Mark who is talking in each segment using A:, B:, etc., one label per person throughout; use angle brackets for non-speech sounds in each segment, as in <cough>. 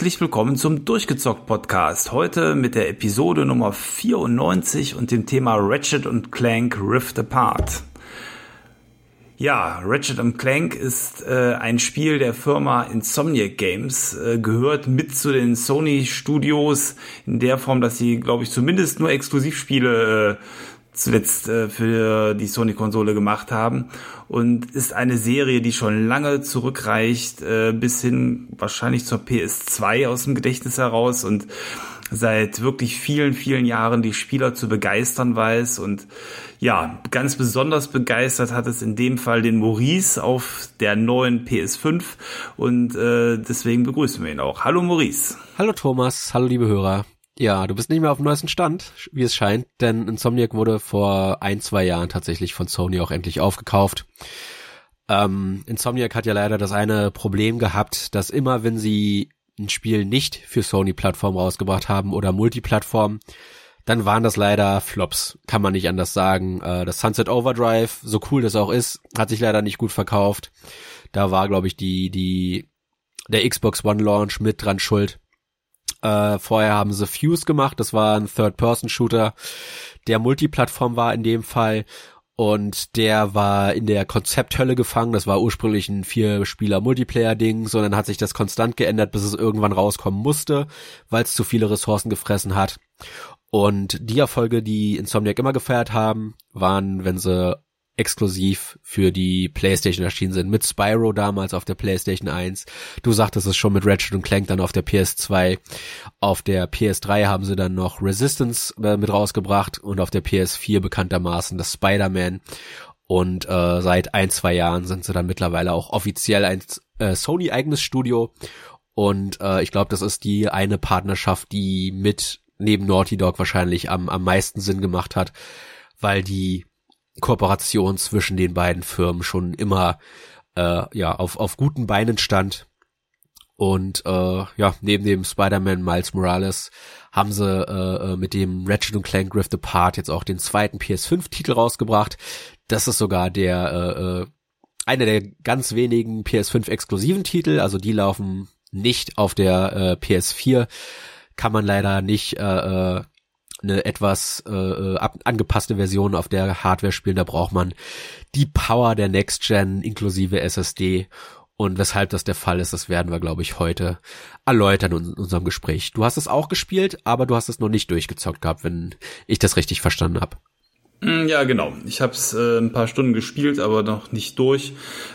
A: Herzlich willkommen zum Durchgezockt Podcast. Heute mit der Episode Nummer 94 und dem Thema Ratchet und Clank Rift Apart. Ja, Ratchet Clank ist äh, ein Spiel der Firma Insomniac Games, äh, gehört mit zu den Sony Studios in der Form, dass sie, glaube ich, zumindest nur Exklusivspiele äh, zuletzt äh, für die Sony-Konsole gemacht haben und ist eine Serie, die schon lange zurückreicht, äh, bis hin wahrscheinlich zur PS2 aus dem Gedächtnis heraus und seit wirklich vielen, vielen Jahren die Spieler zu begeistern weiß. Und ja, ganz besonders begeistert hat es in dem Fall den Maurice auf der neuen PS5 und äh, deswegen begrüßen wir ihn auch. Hallo Maurice.
B: Hallo Thomas, hallo liebe Hörer. Ja, du bist nicht mehr auf dem neuesten Stand, wie es scheint, denn Insomniac wurde vor ein, zwei Jahren tatsächlich von Sony auch endlich aufgekauft. Ähm, Insomniac hat ja leider das eine Problem gehabt, dass immer, wenn sie ein Spiel nicht für Sony-Plattform rausgebracht haben oder Multiplattform, dann waren das leider Flops, kann man nicht anders sagen. Äh, das Sunset Overdrive, so cool das auch ist, hat sich leider nicht gut verkauft. Da war, glaube ich, die, die, der Xbox One Launch mit dran schuld. Äh, vorher haben sie Fuse gemacht, das war ein Third-Person-Shooter, der Multiplattform war in dem Fall und der war in der Konzepthölle gefangen. Das war ursprünglich ein Vier-Spieler-Multiplayer-Ding, sondern hat sich das konstant geändert, bis es irgendwann rauskommen musste, weil es zu viele Ressourcen gefressen hat. Und die Erfolge, die Insomniac immer gefeiert haben, waren, wenn sie exklusiv für die PlayStation erschienen sind. Mit Spyro damals auf der PlayStation 1. Du sagtest es schon mit Ratchet Clank dann auf der PS2. Auf der PS3 haben sie dann noch Resistance äh, mit rausgebracht und auf der PS4 bekanntermaßen das Spider-Man. Und äh, seit ein, zwei Jahren sind sie dann mittlerweile auch offiziell ein äh, Sony-eigenes Studio. Und äh, ich glaube, das ist die eine Partnerschaft, die mit neben Naughty Dog wahrscheinlich am, am meisten Sinn gemacht hat, weil die Kooperation zwischen den beiden Firmen schon immer äh, ja auf, auf guten Beinen stand. Und äh, ja, neben dem Spider-Man Miles Morales haben sie äh, äh mit dem Ratchet Clank Rift Apart jetzt auch den zweiten PS5-Titel rausgebracht. Das ist sogar der äh, äh, einer der ganz wenigen PS5-exklusiven Titel. Also die laufen nicht auf der äh, PS4. Kann man leider nicht äh, äh, eine etwas äh, äh, ab, angepasste Version auf der Hardware spielen, da braucht man die Power der Next Gen inklusive SSD. Und weshalb das der Fall ist, das werden wir, glaube ich, heute erläutern in unserem Gespräch. Du hast es auch gespielt, aber du hast es noch nicht durchgezockt gehabt, wenn ich das richtig verstanden habe.
A: Mm, ja, genau. Ich habe es äh, ein paar Stunden gespielt, aber noch nicht durch.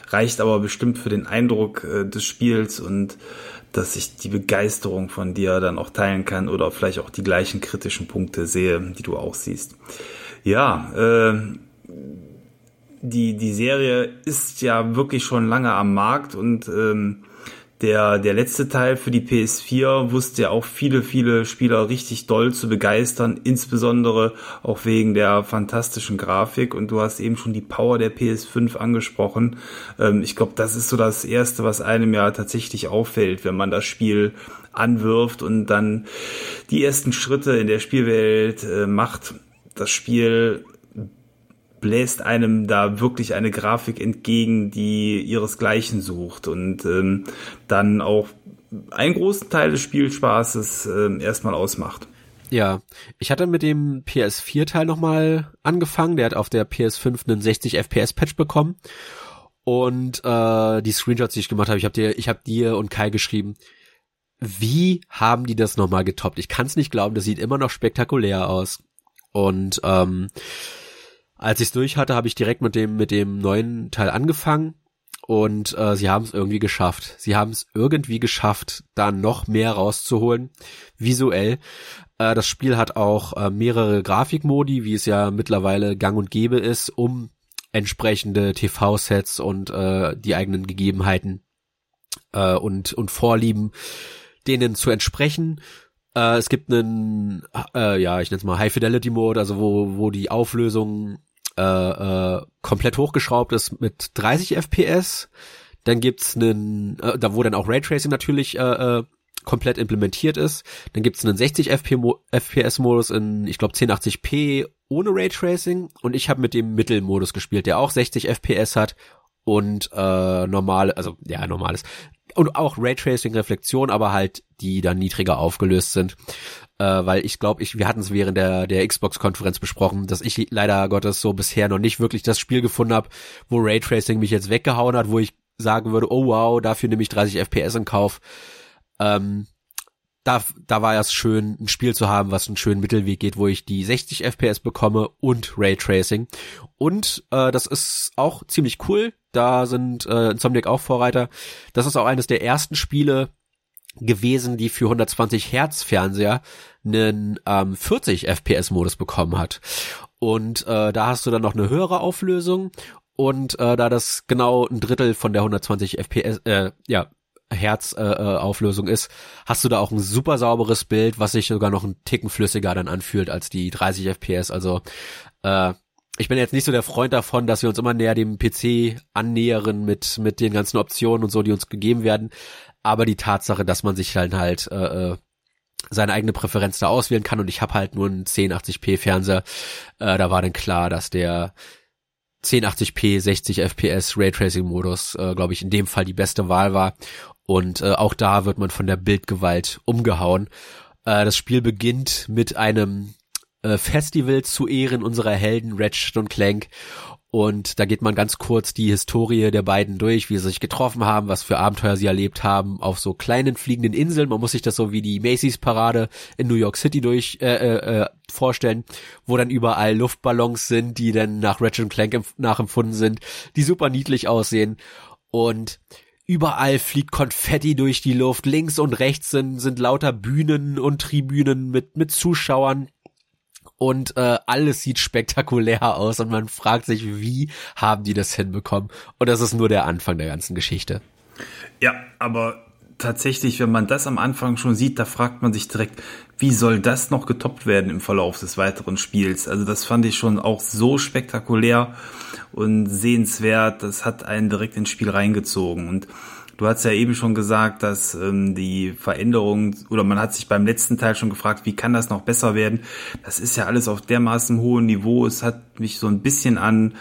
A: Reicht aber bestimmt für den Eindruck äh, des Spiels und dass ich die Begeisterung von dir dann auch teilen kann oder vielleicht auch die gleichen kritischen Punkte sehe, die du auch siehst. Ja, äh, die, die Serie ist ja wirklich schon lange am Markt und ähm, der, der letzte Teil für die PS4 wusste ja auch viele, viele Spieler richtig doll zu begeistern, insbesondere auch wegen der fantastischen Grafik. Und du hast eben schon die Power der PS5 angesprochen. Ähm, ich glaube, das ist so das Erste, was einem ja tatsächlich auffällt, wenn man das Spiel anwirft und dann die ersten Schritte in der Spielwelt äh, macht. Das Spiel bläst einem da wirklich eine Grafik entgegen, die ihresgleichen sucht und ähm, dann auch einen großen Teil des Spielspaßes äh, erstmal ausmacht.
B: Ja, ich hatte mit dem PS4-Teil nochmal angefangen. Der hat auf der PS5 einen 60 FPS-Patch bekommen. Und äh, die Screenshots, die ich gemacht habe, ich habe dir, ich habe dir und Kai geschrieben, wie haben die das nochmal getoppt? Ich kann es nicht glauben, das sieht immer noch spektakulär aus. Und ähm, als ich es durch hatte, habe ich direkt mit dem mit dem neuen Teil angefangen und äh, sie haben es irgendwie geschafft. Sie haben es irgendwie geschafft, da noch mehr rauszuholen, visuell. Äh, das Spiel hat auch äh, mehrere Grafikmodi, wie es ja mittlerweile gang und gäbe ist, um entsprechende TV-Sets und äh, die eigenen Gegebenheiten äh, und und Vorlieben denen zu entsprechen. Äh, es gibt einen, äh, ja, ich nenne es mal High Fidelity Mode, also wo, wo die Auflösung äh, äh, komplett hochgeschraubt ist mit 30 FPS. Dann gibt's einen, äh, da wo dann auch Raytracing natürlich äh, äh, komplett implementiert ist. Dann gibt's einen 60 FPS-Modus in, ich glaube, 1080p ohne Raytracing. Und ich habe mit dem Mittelmodus gespielt, der auch 60 FPS hat und äh, normal, also ja, normales, und auch Raytracing-Reflexion, aber halt die dann niedriger aufgelöst sind. Äh, weil ich glaube, ich, wir hatten es während der, der Xbox-Konferenz besprochen, dass ich leider Gottes so bisher noch nicht wirklich das Spiel gefunden habe, wo Raytracing mich jetzt weggehauen hat, wo ich sagen würde, oh wow, dafür nehme ich 30 FPS in Kauf. Ähm, da, da war es schön, ein Spiel zu haben, was einen schönen Mittelweg geht, wo ich die 60 FPS bekomme und Raytracing. Und äh, das ist auch ziemlich cool. Da sind äh, Insomniac auch Vorreiter. Das ist auch eines der ersten Spiele gewesen, die für 120 Hertz Fernseher einen ähm, 40 FPS Modus bekommen hat. Und äh, da hast du dann noch eine höhere Auflösung und äh, da das genau ein Drittel von der 120 FPS, äh, ja, Herz äh, äh, Auflösung ist, hast du da auch ein super sauberes Bild, was sich sogar noch ein Ticken flüssiger dann anfühlt als die 30 FPS. Also äh, ich bin jetzt nicht so der Freund davon, dass wir uns immer näher dem PC annähern mit mit den ganzen Optionen und so, die uns gegeben werden. Aber die Tatsache, dass man sich dann halt äh, äh seine eigene Präferenz da auswählen kann und ich habe halt nur einen 1080p Fernseher, äh, da war dann klar, dass der 1080p 60 FPS Raytracing Modus, äh, glaube ich, in dem Fall die beste Wahl war und äh, auch da wird man von der Bildgewalt umgehauen. Äh, das Spiel beginnt mit einem äh, Festival zu Ehren unserer Helden Ratchet und Clank. Und da geht man ganz kurz die Historie der beiden durch, wie sie sich getroffen haben, was für Abenteuer sie erlebt haben, auf so kleinen fliegenden Inseln. Man muss sich das so wie die Macy's Parade in New York City durch äh, äh, äh vorstellen, wo dann überall Luftballons sind, die dann nach Ratchet Clank nachempfunden sind, die super niedlich aussehen. Und Überall fliegt Konfetti durch die Luft. Links und rechts sind, sind lauter Bühnen und Tribünen mit, mit Zuschauern. Und äh, alles sieht spektakulär aus und man fragt sich, wie haben die das hinbekommen? Und das ist nur der Anfang der ganzen Geschichte.
A: Ja, aber tatsächlich, wenn man das am Anfang schon sieht, da fragt man sich direkt, wie soll das noch getoppt werden im Verlauf des weiteren Spiels? Also das fand ich schon auch so spektakulär und sehenswert. Das hat einen direkt ins Spiel reingezogen und Du hast ja eben schon gesagt, dass ähm, die Veränderung oder man hat sich beim letzten Teil schon gefragt, wie kann das noch besser werden? Das ist ja alles auf dermaßen hohem Niveau. Es hat mich so ein bisschen an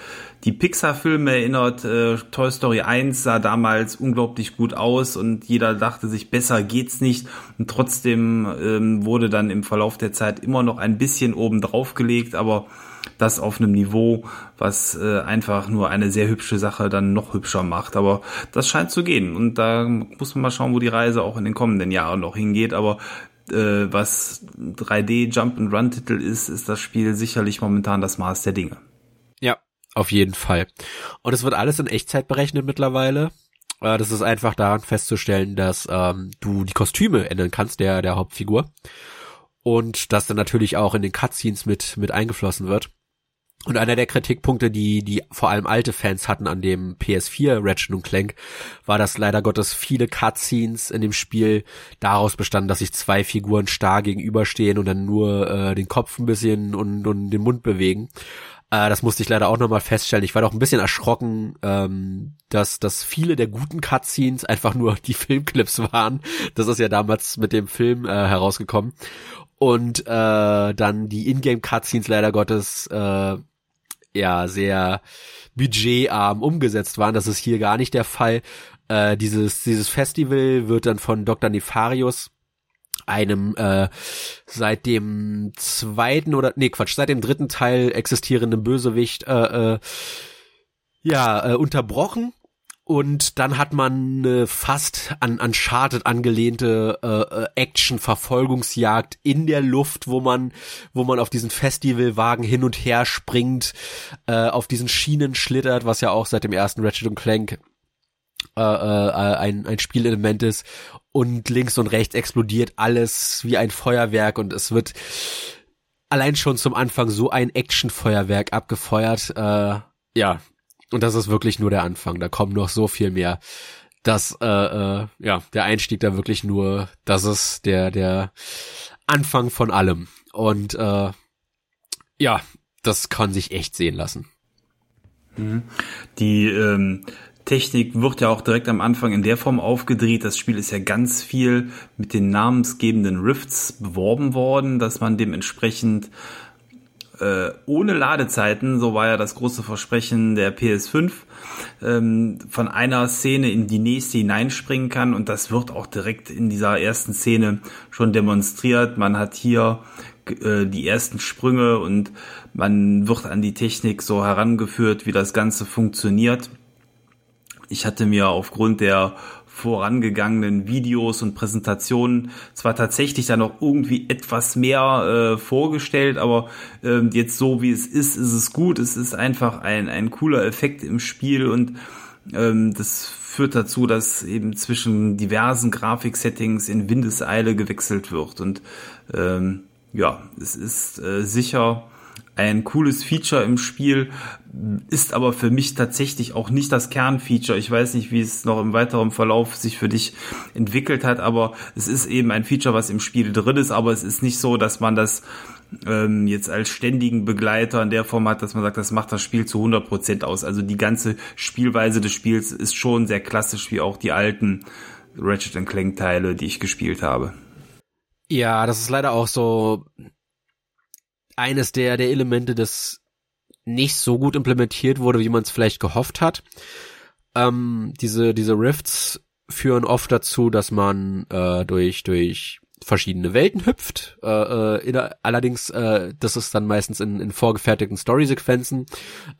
A: die Pixar-Filme erinnert. Äh, Toy Story 1 sah damals unglaublich gut aus und jeder dachte sich, besser geht's nicht. Und trotzdem ähm, wurde dann im Verlauf der Zeit immer noch ein bisschen oben drauf gelegt, aber das auf einem Niveau, was äh, einfach nur eine sehr hübsche Sache dann noch hübscher macht. Aber das scheint zu gehen. Und da muss man mal schauen, wo die Reise auch in den kommenden Jahren noch hingeht. Aber äh, was 3D Jump and Run Titel ist, ist das Spiel sicherlich momentan das Maß der Dinge.
B: Ja, auf jeden Fall. Und es wird alles in Echtzeit berechnet mittlerweile. Äh, das ist einfach daran festzustellen, dass ähm, du die Kostüme ändern kannst der der Hauptfigur und das dann natürlich auch in den Cutscenes mit mit eingeflossen wird. Und einer der Kritikpunkte, die die vor allem alte Fans hatten an dem PS4 Ratchet Clank, war, dass leider Gottes viele Cutscenes in dem Spiel daraus bestanden, dass sich zwei Figuren starr gegenüberstehen und dann nur äh, den Kopf ein bisschen und, und den Mund bewegen. Äh, das musste ich leider auch nochmal feststellen. Ich war doch ein bisschen erschrocken, ähm, dass, dass viele der guten Cutscenes einfach nur die Filmclips waren. Das ist ja damals mit dem Film äh, herausgekommen und äh, dann die Ingame-Cutscenes leider Gottes äh, ja sehr budgetarm umgesetzt waren. Das ist hier gar nicht der Fall. Äh, dieses, dieses Festival wird dann von Dr. Nefarius einem äh, seit dem zweiten oder nee Quatsch seit dem dritten Teil existierenden Bösewicht äh, äh, ja äh, unterbrochen und dann hat man eine fast an Uncharted angelehnte äh, äh, Action-Verfolgungsjagd in der Luft, wo man, wo man auf diesen Festivalwagen hin und her springt, äh, auf diesen Schienen schlittert, was ja auch seit dem ersten Ratchet Clank äh, äh, ein, ein Spielelement ist. Und links und rechts explodiert alles wie ein Feuerwerk und es wird allein schon zum Anfang so ein Action-Feuerwerk abgefeuert. Äh, ja, und das ist wirklich nur der Anfang. Da kommt noch so viel mehr. Dass äh, äh, ja der Einstieg da wirklich nur, das ist der der Anfang von allem. Und äh, ja, das kann sich echt sehen lassen.
A: Mhm. Die ähm, Technik wird ja auch direkt am Anfang in der Form aufgedreht. Das Spiel ist ja ganz viel mit den namensgebenden Rifts beworben worden, dass man dementsprechend äh, ohne Ladezeiten, so war ja das große Versprechen der PS5, ähm, von einer Szene in die nächste hineinspringen kann und das wird auch direkt in dieser ersten Szene schon demonstriert. Man hat hier äh, die ersten Sprünge und man wird an die Technik so herangeführt, wie das Ganze funktioniert. Ich hatte mir aufgrund der vorangegangenen Videos und Präsentationen zwar tatsächlich dann noch irgendwie etwas mehr äh, vorgestellt, aber äh, jetzt so wie es ist, ist es gut. Es ist einfach ein, ein cooler Effekt im Spiel und ähm, das führt dazu, dass eben zwischen diversen Grafiksettings in Windeseile gewechselt wird und ähm, ja, es ist äh, sicher ein cooles Feature im Spiel, ist aber für mich tatsächlich auch nicht das Kernfeature. Ich weiß nicht, wie es noch im weiteren Verlauf sich für dich entwickelt hat, aber es ist eben ein Feature, was im Spiel drin ist, aber es ist nicht so, dass man das ähm, jetzt als ständigen Begleiter in der Form hat, dass man sagt, das macht das Spiel zu 100 Prozent aus. Also die ganze Spielweise des Spiels ist schon sehr klassisch wie auch die alten Ratchet Clank Teile, die ich gespielt habe.
B: Ja, das ist leider auch so eines der, der Elemente, das nicht so gut implementiert wurde, wie man es vielleicht gehofft hat. Ähm, diese, diese Rifts führen oft dazu, dass man äh, durch, durch verschiedene Welten hüpft. Äh, äh, in, allerdings, äh, das ist dann meistens in, in vorgefertigten Story-Sequenzen.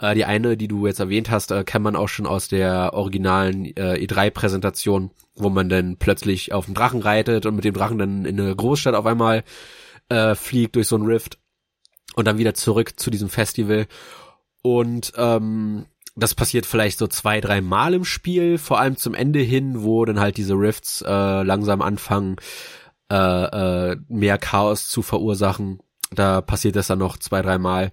B: Äh, die eine, die du jetzt erwähnt hast, äh, kennt man auch schon aus der originalen äh, E3-Präsentation, wo man dann plötzlich auf dem Drachen reitet und mit dem Drachen dann in eine Großstadt auf einmal äh, fliegt durch so ein Rift und dann wieder zurück zu diesem Festival. Und ähm, das passiert vielleicht so zwei, drei Mal im Spiel, vor allem zum Ende hin, wo dann halt diese Rifts äh, langsam anfangen, äh, äh, mehr Chaos zu verursachen. Da passiert das dann noch zwei, drei Mal.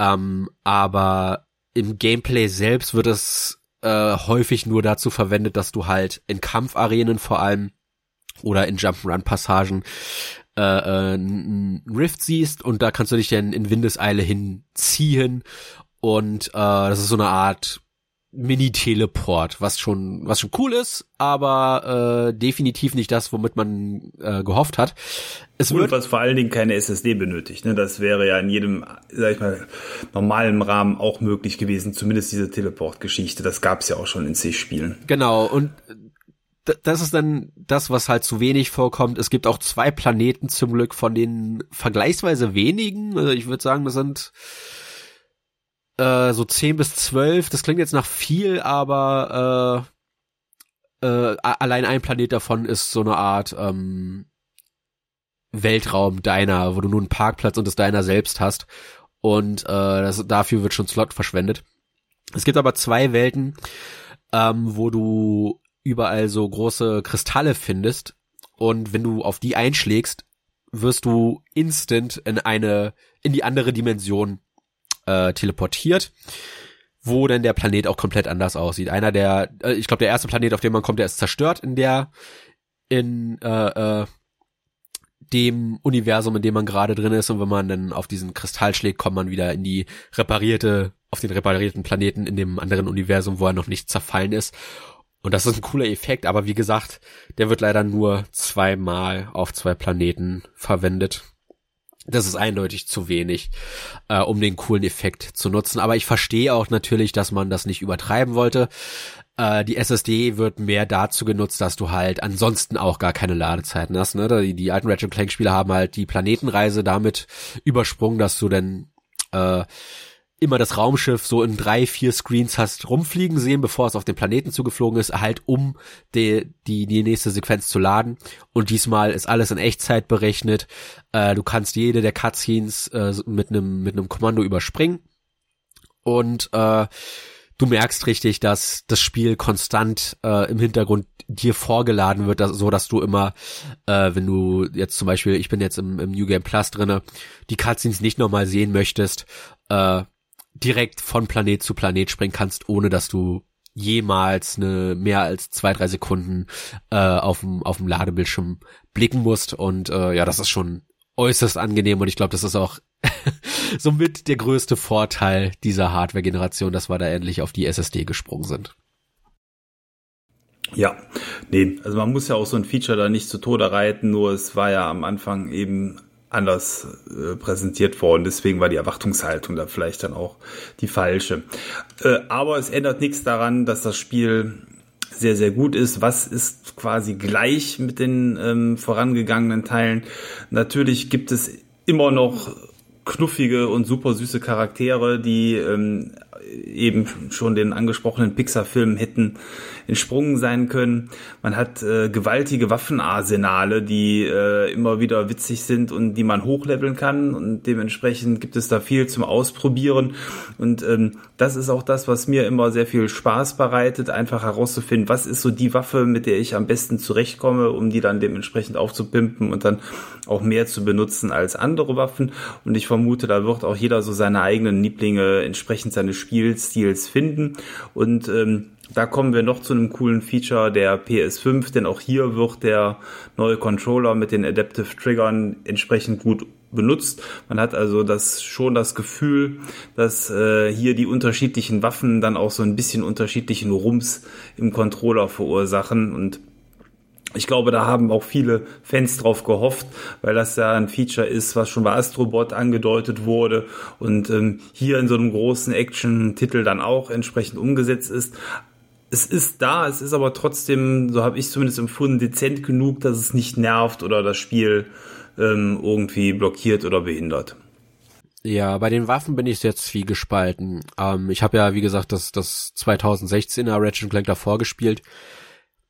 B: Ähm, aber im Gameplay selbst wird es äh, häufig nur dazu verwendet, dass du halt in Kampfarenen vor allem oder in Jump'n'Run-Passagen äh, äh, einen Rift siehst und da kannst du dich dann in Windeseile hinziehen und äh, das ist so eine Art Mini-Teleport, was schon, was schon cool ist, aber äh, definitiv nicht das, womit man äh, gehofft hat.
A: Es cool, wird, was vor allen Dingen keine SSD benötigt. Ne? Das wäre ja in jedem, sag ich mal, normalen Rahmen auch möglich gewesen, zumindest diese Teleport-Geschichte. Das gab es ja auch schon in C-Spielen.
B: Genau, und das ist dann das, was halt zu wenig vorkommt. Es gibt auch zwei Planeten zum Glück von den vergleichsweise wenigen. Also ich würde sagen, das sind äh, so zehn bis zwölf. Das klingt jetzt nach viel, aber äh, äh, allein ein Planet davon ist so eine Art ähm, Weltraum-Diner, wo du nur einen Parkplatz und das Diner selbst hast. Und äh, das, dafür wird schon Slot verschwendet. Es gibt aber zwei Welten, ähm, wo du überall so große Kristalle findest. Und wenn du auf die einschlägst, wirst du instant in eine, in die andere Dimension äh, teleportiert, wo denn der Planet auch komplett anders aussieht. Einer der, äh, ich glaube, der erste Planet, auf den man kommt, der ist zerstört in der, in äh, äh, dem Universum, in dem man gerade drin ist. Und wenn man dann auf diesen Kristall schlägt, kommt man wieder in die reparierte, auf den reparierten Planeten in dem anderen Universum, wo er noch nicht zerfallen ist. Und das ist ein cooler Effekt, aber wie gesagt, der wird leider nur zweimal auf zwei Planeten verwendet. Das ist eindeutig zu wenig, äh, um den coolen Effekt zu nutzen. Aber ich verstehe auch natürlich, dass man das nicht übertreiben wollte. Äh, die SSD wird mehr dazu genutzt, dass du halt ansonsten auch gar keine Ladezeiten hast. Ne? Die, die alten Ratchet Clank Spiele haben halt die Planetenreise damit übersprungen, dass du dann äh, immer das Raumschiff so in drei, vier Screens hast rumfliegen sehen, bevor es auf den Planeten zugeflogen ist, halt um die, die, die nächste Sequenz zu laden. Und diesmal ist alles in Echtzeit berechnet. Äh, du kannst jede der Cutscenes äh, mit einem mit einem Kommando überspringen. Und äh, du merkst richtig, dass das Spiel konstant äh, im Hintergrund dir vorgeladen wird, dass, so dass du immer, äh, wenn du jetzt zum Beispiel, ich bin jetzt im, im New Game Plus drinne, die Cutscenes nicht nochmal sehen möchtest, äh, direkt von Planet zu Planet springen kannst, ohne dass du jemals eine mehr als zwei, drei Sekunden äh, auf dem Ladebildschirm blicken musst. Und äh, ja, das ist schon äußerst angenehm und ich glaube, das ist auch <laughs> somit der größte Vorteil dieser Hardware-Generation, dass wir da endlich auf die SSD gesprungen sind.
A: Ja, nee, also man muss ja auch so ein Feature da nicht zu Tode reiten, nur es war ja am Anfang eben anders äh, präsentiert worden. Deswegen war die Erwartungshaltung da vielleicht dann auch die falsche. Äh, aber es ändert nichts daran, dass das Spiel sehr, sehr gut ist. Was ist quasi gleich mit den ähm, vorangegangenen Teilen? Natürlich gibt es immer noch knuffige und super süße Charaktere, die ähm, eben schon den angesprochenen Pixar-Filmen hätten entsprungen sein können. Man hat äh, gewaltige Waffenarsenale, die äh, immer wieder witzig sind und die man hochleveln kann. Und dementsprechend gibt es da viel zum Ausprobieren. Und ähm, das ist auch das, was mir immer sehr viel Spaß bereitet, einfach herauszufinden, was ist so die Waffe, mit der ich am besten zurechtkomme, um die dann dementsprechend aufzupimpen und dann auch mehr zu benutzen als andere Waffen. Und ich vermute, da wird auch jeder so seine eigenen Lieblinge entsprechend seines Spielstils finden. Und ähm, da kommen wir noch zu einem coolen Feature der PS5, denn auch hier wird der neue Controller mit den Adaptive Triggern entsprechend gut benutzt. Man hat also das schon das Gefühl, dass äh, hier die unterschiedlichen Waffen dann auch so ein bisschen unterschiedlichen Rums im Controller verursachen und ich glaube, da haben auch viele Fans drauf gehofft, weil das ja ein Feature ist, was schon bei Astrobot angedeutet wurde und ähm, hier in so einem großen Action-Titel dann auch entsprechend umgesetzt ist es ist da, es ist aber trotzdem, so habe ich zumindest empfunden, dezent genug, dass es nicht nervt oder das Spiel ähm, irgendwie blockiert oder behindert.
B: Ja, bei den Waffen bin ich jetzt viel gespalten. Ähm, ich habe ja, wie gesagt, das, das 2016er Ratchet Clank davor gespielt.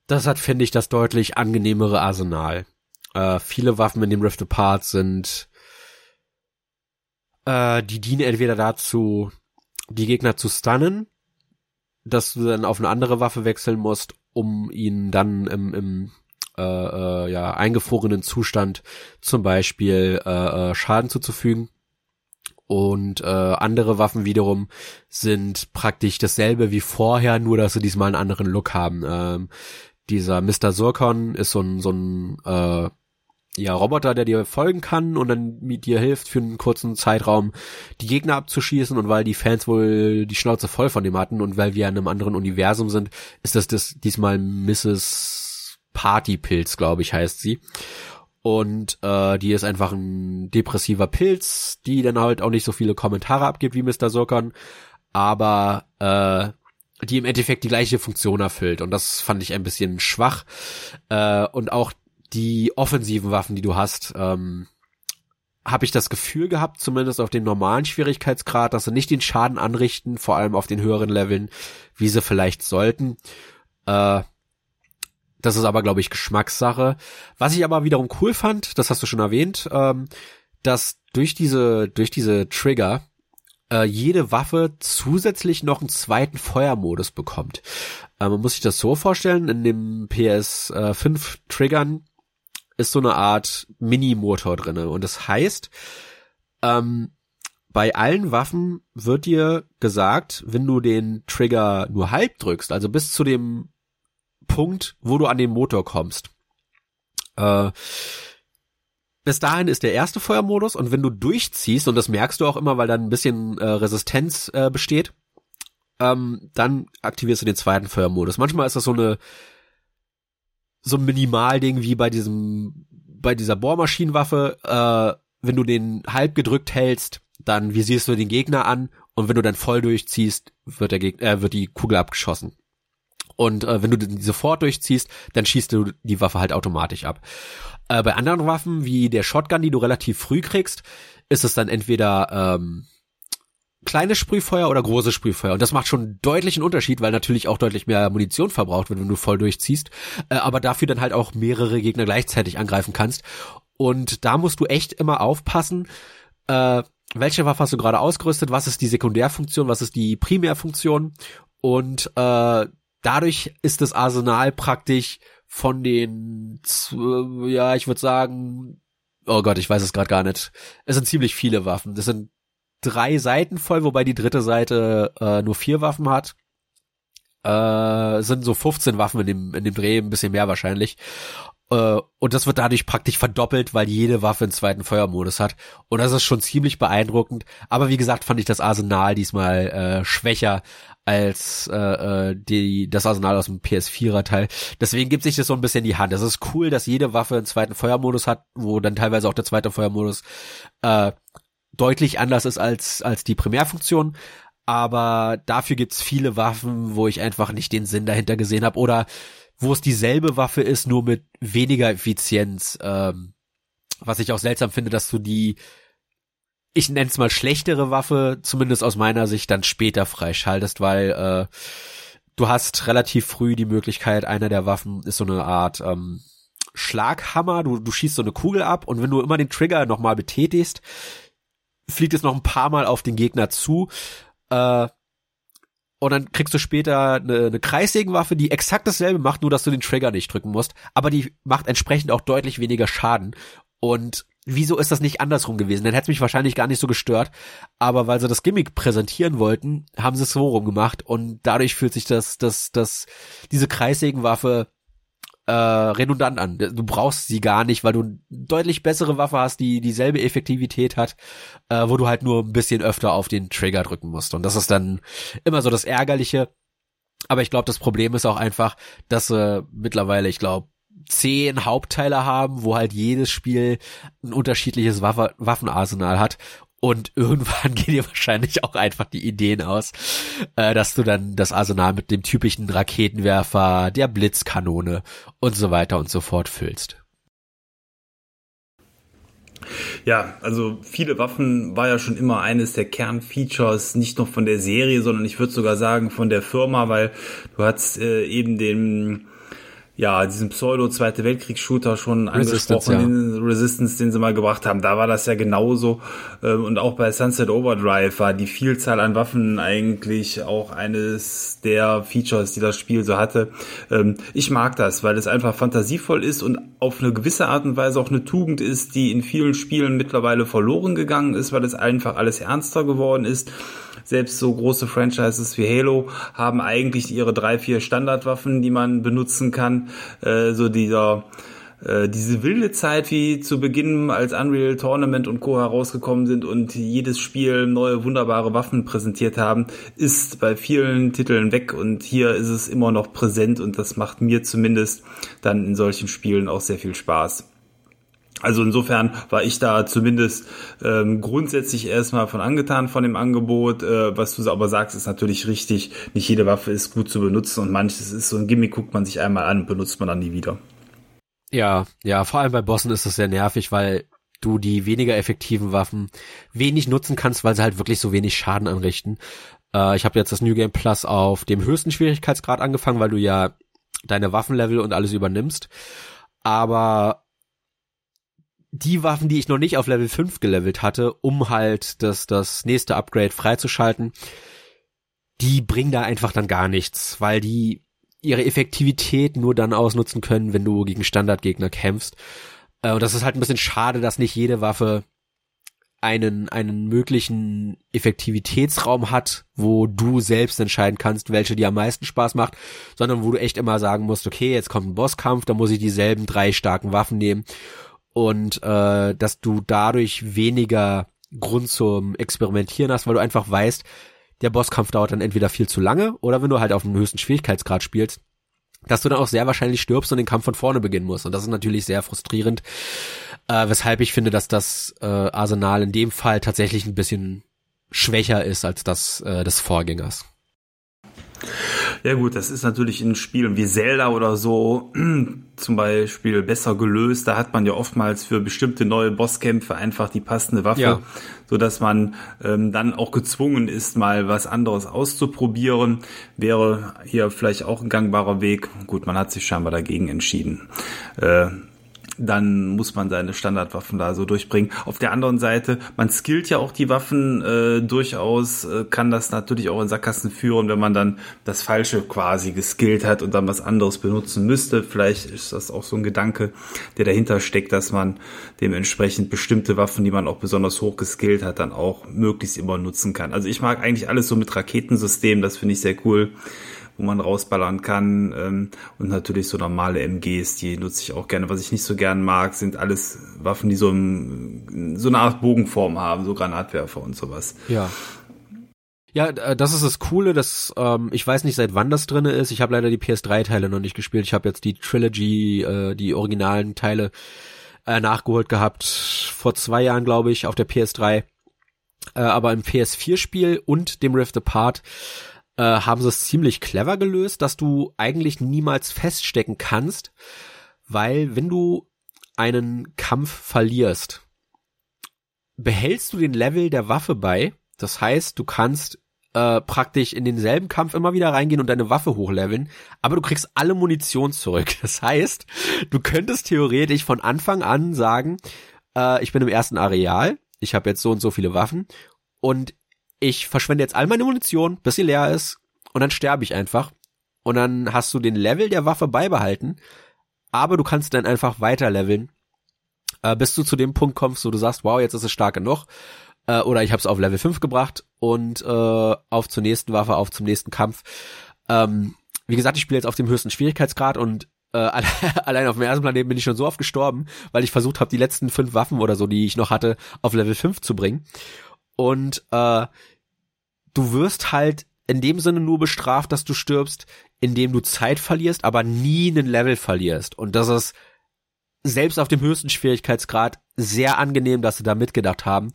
B: Das hat, finde ich, das deutlich angenehmere Arsenal. Äh, viele Waffen in dem Rift Apart sind, äh, die dienen entweder dazu, die Gegner zu stunnen, dass du dann auf eine andere Waffe wechseln musst, um ihn dann im, im äh, äh, ja, eingefrorenen Zustand zum Beispiel äh, äh, Schaden zuzufügen. Und äh, andere Waffen wiederum sind praktisch dasselbe wie vorher, nur dass sie diesmal einen anderen Look haben. Ähm, dieser Mr. Surkon ist so ein, so ein äh, ja, Roboter, der dir folgen kann und dann mit dir hilft, für einen kurzen Zeitraum die Gegner abzuschießen und weil die Fans wohl die Schnauze voll von dem hatten und weil wir in einem anderen Universum sind, ist das, das diesmal Mrs. Partypilz, glaube ich, heißt sie. Und äh, die ist einfach ein depressiver Pilz, die dann halt auch nicht so viele Kommentare abgibt wie Mr. Sokon, aber äh, die im Endeffekt die gleiche Funktion erfüllt. Und das fand ich ein bisschen schwach. Äh, und auch die offensiven Waffen, die du hast, ähm, habe ich das Gefühl gehabt, zumindest auf dem normalen Schwierigkeitsgrad, dass sie nicht den Schaden anrichten, vor allem auf den höheren Leveln, wie sie vielleicht sollten. Äh, das ist aber, glaube ich, Geschmackssache. Was ich aber wiederum cool fand, das hast du schon erwähnt, ähm, dass durch diese, durch diese Trigger äh, jede Waffe zusätzlich noch einen zweiten Feuermodus bekommt. Äh, man muss sich das so vorstellen, in dem PS5 äh, Triggern ist so eine Art Mini-Motor drinne. Und das heißt, ähm, bei allen Waffen wird dir gesagt, wenn du den Trigger nur halb drückst, also bis zu dem Punkt, wo du an den Motor kommst. Äh, bis dahin ist der erste Feuermodus und wenn du durchziehst, und das merkst du auch immer, weil dann ein bisschen äh, Resistenz äh, besteht, ähm, dann aktivierst du den zweiten Feuermodus. Manchmal ist das so eine so ein Minimalding wie bei diesem, bei dieser Bohrmaschinenwaffe, äh, wenn du den halb gedrückt hältst, dann visierst du den Gegner an und wenn du dann voll durchziehst, wird der Gegner, äh, wird die Kugel abgeschossen. Und äh, wenn du den sofort durchziehst, dann schießt du die Waffe halt automatisch ab. Äh, bei anderen Waffen, wie der Shotgun, die du relativ früh kriegst, ist es dann entweder ähm, kleines Sprühfeuer oder großes Sprühfeuer. Und das macht schon einen deutlichen Unterschied, weil natürlich auch deutlich mehr Munition verbraucht wird, wenn du voll durchziehst. Äh, aber dafür dann halt auch mehrere Gegner gleichzeitig angreifen kannst. Und da musst du echt immer aufpassen, äh, welche Waffe hast du gerade ausgerüstet, was ist die Sekundärfunktion, was ist die Primärfunktion. Und äh, dadurch ist das Arsenal praktisch von den, ja, ich würde sagen, oh Gott, ich weiß es gerade gar nicht. Es sind ziemlich viele Waffen. Das sind drei Seiten voll, wobei die dritte Seite äh, nur vier Waffen hat. Äh, sind so 15 Waffen in dem, in dem Dreh, ein bisschen mehr wahrscheinlich. Äh, und das wird dadurch praktisch verdoppelt, weil jede Waffe einen zweiten Feuermodus hat. Und das ist schon ziemlich beeindruckend. Aber wie gesagt, fand ich das Arsenal diesmal äh, schwächer als äh, äh, die das Arsenal aus dem PS4er Teil. Deswegen gibt sich das so ein bisschen die Hand. Es ist cool, dass jede Waffe einen zweiten Feuermodus hat, wo dann teilweise auch der zweite Feuermodus äh, deutlich anders ist als als die Primärfunktion. Aber dafür gibt's viele Waffen, wo ich einfach nicht den Sinn dahinter gesehen habe oder wo es dieselbe Waffe ist, nur mit weniger Effizienz. Ähm, was ich auch seltsam finde, dass du die ich nenne es mal schlechtere Waffe, zumindest aus meiner Sicht, dann später freischaltest, weil äh, du hast relativ früh die Möglichkeit, einer der Waffen ist so eine Art ähm, Schlaghammer, du, du schießt so eine Kugel ab und wenn du immer den Trigger nochmal betätigst, fliegt es noch ein paar Mal auf den Gegner zu. Äh, und dann kriegst du später eine, eine Kreissägenwaffe, die exakt dasselbe macht, nur dass du den Trigger nicht drücken musst. Aber die macht entsprechend auch deutlich weniger Schaden. Und wieso ist das nicht andersrum gewesen? Dann hätte es mich wahrscheinlich gar nicht so gestört. Aber weil sie das Gimmick präsentieren wollten, haben sie es so rum gemacht und dadurch fühlt sich das, das, das, diese Kreissägenwaffe äh, redundant an. Du brauchst sie gar nicht, weil du eine deutlich bessere Waffe hast, die dieselbe Effektivität hat, äh, wo du halt nur ein bisschen öfter auf den Trigger drücken musst. Und das ist dann immer so das Ärgerliche. Aber ich glaube, das Problem ist auch einfach, dass äh, mittlerweile, ich glaube, zehn Hauptteile haben, wo halt jedes Spiel ein unterschiedliches Waffe Waffenarsenal hat. Und <laughs> irgendwann gehen dir wahrscheinlich auch einfach die Ideen aus, äh, dass du dann das Arsenal mit dem typischen Raketenwerfer, der Blitzkanone und so weiter und so fort füllst.
A: Ja, also viele Waffen war ja schon immer eines der Kernfeatures, nicht nur von der Serie, sondern ich würde sogar sagen von der Firma, weil du hast äh, eben den ja, diesen Pseudo-Zweite Weltkriegs-Shooter schon Resistance, angesprochen, ja. den Resistance, den sie mal gebracht haben. Da war das ja genauso. Ähm, und auch bei Sunset Overdrive war die Vielzahl an Waffen eigentlich auch eines der Features, die das Spiel so hatte. Ähm, ich mag das, weil es einfach fantasievoll ist und auf eine gewisse Art und Weise auch eine Tugend ist, die in vielen Spielen mittlerweile verloren gegangen ist, weil es einfach alles ernster geworden ist. Selbst so große Franchises wie Halo haben eigentlich ihre drei, vier Standardwaffen, die man benutzen kann. Äh, so dieser äh, diese wilde Zeit, wie zu Beginn als Unreal Tournament und Co. herausgekommen sind und jedes Spiel neue wunderbare Waffen präsentiert haben, ist bei vielen Titeln weg und hier ist es immer noch präsent und das macht mir zumindest dann in solchen Spielen auch sehr viel Spaß. Also insofern war ich da zumindest ähm, grundsätzlich erstmal von angetan von dem Angebot. Äh, was du aber sagst, ist natürlich richtig. Nicht jede Waffe ist gut zu benutzen und manches ist so ein Gimmick, guckt man sich einmal an und benutzt man dann nie wieder.
B: Ja, ja, vor allem bei Bossen ist das sehr nervig, weil du die weniger effektiven Waffen wenig nutzen kannst, weil sie halt wirklich so wenig Schaden anrichten. Äh, ich habe jetzt das New Game Plus auf dem höchsten Schwierigkeitsgrad angefangen, weil du ja deine Waffenlevel und alles übernimmst. Aber die Waffen, die ich noch nicht auf Level 5 gelevelt hatte, um halt das, das nächste Upgrade freizuschalten, die bringen da einfach dann gar nichts, weil die ihre Effektivität nur dann ausnutzen können, wenn du gegen Standardgegner kämpfst. Äh, und das ist halt ein bisschen schade, dass nicht jede Waffe einen, einen möglichen Effektivitätsraum hat, wo du selbst entscheiden kannst, welche dir am meisten Spaß macht, sondern wo du echt immer sagen musst, okay, jetzt kommt ein Bosskampf, da muss ich dieselben drei starken Waffen nehmen und äh, dass du dadurch weniger Grund zum Experimentieren hast, weil du einfach weißt, der Bosskampf dauert dann entweder viel zu lange oder wenn du halt auf dem höchsten Schwierigkeitsgrad spielst, dass du dann auch sehr wahrscheinlich stirbst und den Kampf von vorne beginnen musst. Und das ist natürlich sehr frustrierend, äh, weshalb ich finde, dass das äh, Arsenal in dem Fall tatsächlich ein bisschen schwächer ist als das äh, des Vorgängers.
A: Ja gut, das ist natürlich in Spielen wie Zelda oder so <clears throat> zum Beispiel besser gelöst. Da hat man ja oftmals für bestimmte neue Bosskämpfe einfach die passende Waffe, ja. so dass man ähm, dann auch gezwungen ist, mal was anderes auszuprobieren. Wäre hier vielleicht auch ein gangbarer Weg. Gut, man hat sich scheinbar dagegen entschieden. Äh, dann muss man seine Standardwaffen da so durchbringen. Auf der anderen Seite, man skillt ja auch die Waffen äh, durchaus, äh, kann das natürlich auch in Sackgassen führen, wenn man dann das Falsche quasi geskillt hat und dann was anderes benutzen müsste. Vielleicht ist das auch so ein Gedanke, der dahinter steckt, dass man dementsprechend bestimmte Waffen, die man auch besonders hoch geskillt hat, dann auch möglichst immer nutzen kann. Also ich mag eigentlich alles so mit Raketensystemen, das finde ich sehr cool wo man rausballern kann. Ähm, und natürlich so normale MGs, die nutze ich auch gerne. Was ich nicht so gern mag, sind alles Waffen, die so, im, so eine Art Bogenform haben, so Granatwerfer und sowas.
B: Ja. Ja, äh, das ist das Coole, dass ähm, ich weiß nicht, seit wann das drinne ist. Ich habe leider die PS3-Teile noch nicht gespielt. Ich habe jetzt die Trilogy, äh, die originalen Teile äh, nachgeholt gehabt vor zwei Jahren, glaube ich, auf der PS3. Äh, aber im PS4-Spiel und dem Rift Apart äh, haben sie es ziemlich clever gelöst, dass du eigentlich niemals feststecken kannst, weil wenn du einen Kampf verlierst, behältst du den Level der Waffe bei. Das heißt, du kannst äh, praktisch in denselben Kampf immer wieder reingehen und deine Waffe hochleveln, aber du kriegst alle Munition zurück. <laughs> Das heißt, du könntest theoretisch von Anfang an sagen, äh, ich bin im ersten Areal, ich habe jetzt so und so viele Waffen und ich verschwende jetzt all meine Munition, bis sie leer ist und dann sterbe ich einfach. Und dann hast du den Level der Waffe beibehalten, aber du kannst dann einfach weiter leveln, äh, bis du zu dem Punkt kommst, wo du sagst, wow, jetzt ist es stark genug. Äh, oder ich habe es auf Level 5 gebracht und äh, auf zur nächsten Waffe, auf zum nächsten Kampf. Ähm, wie gesagt, ich spiele jetzt auf dem höchsten Schwierigkeitsgrad und äh, <laughs> allein auf dem ersten Planeten bin ich schon so oft gestorben, weil ich versucht habe, die letzten fünf Waffen oder so, die ich noch hatte, auf Level 5 zu bringen. Und äh, du wirst halt in dem Sinne nur bestraft, dass du stirbst, indem du Zeit verlierst, aber nie einen Level verlierst. Und das ist selbst auf dem höchsten Schwierigkeitsgrad sehr angenehm, dass sie da mitgedacht haben,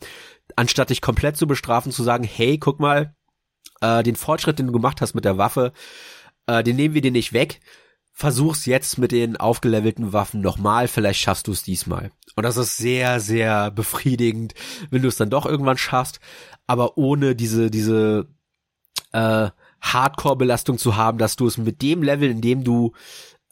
B: anstatt dich komplett zu bestrafen, zu sagen, hey, guck mal, äh, den Fortschritt, den du gemacht hast mit der Waffe, äh, den nehmen wir dir nicht weg. Versuch's jetzt mit den aufgelevelten Waffen nochmal, vielleicht schaffst du es diesmal. Und das ist sehr, sehr befriedigend, wenn du es dann doch irgendwann schaffst, aber ohne diese, diese äh, Hardcore-Belastung zu haben, dass du es mit dem Level, in dem du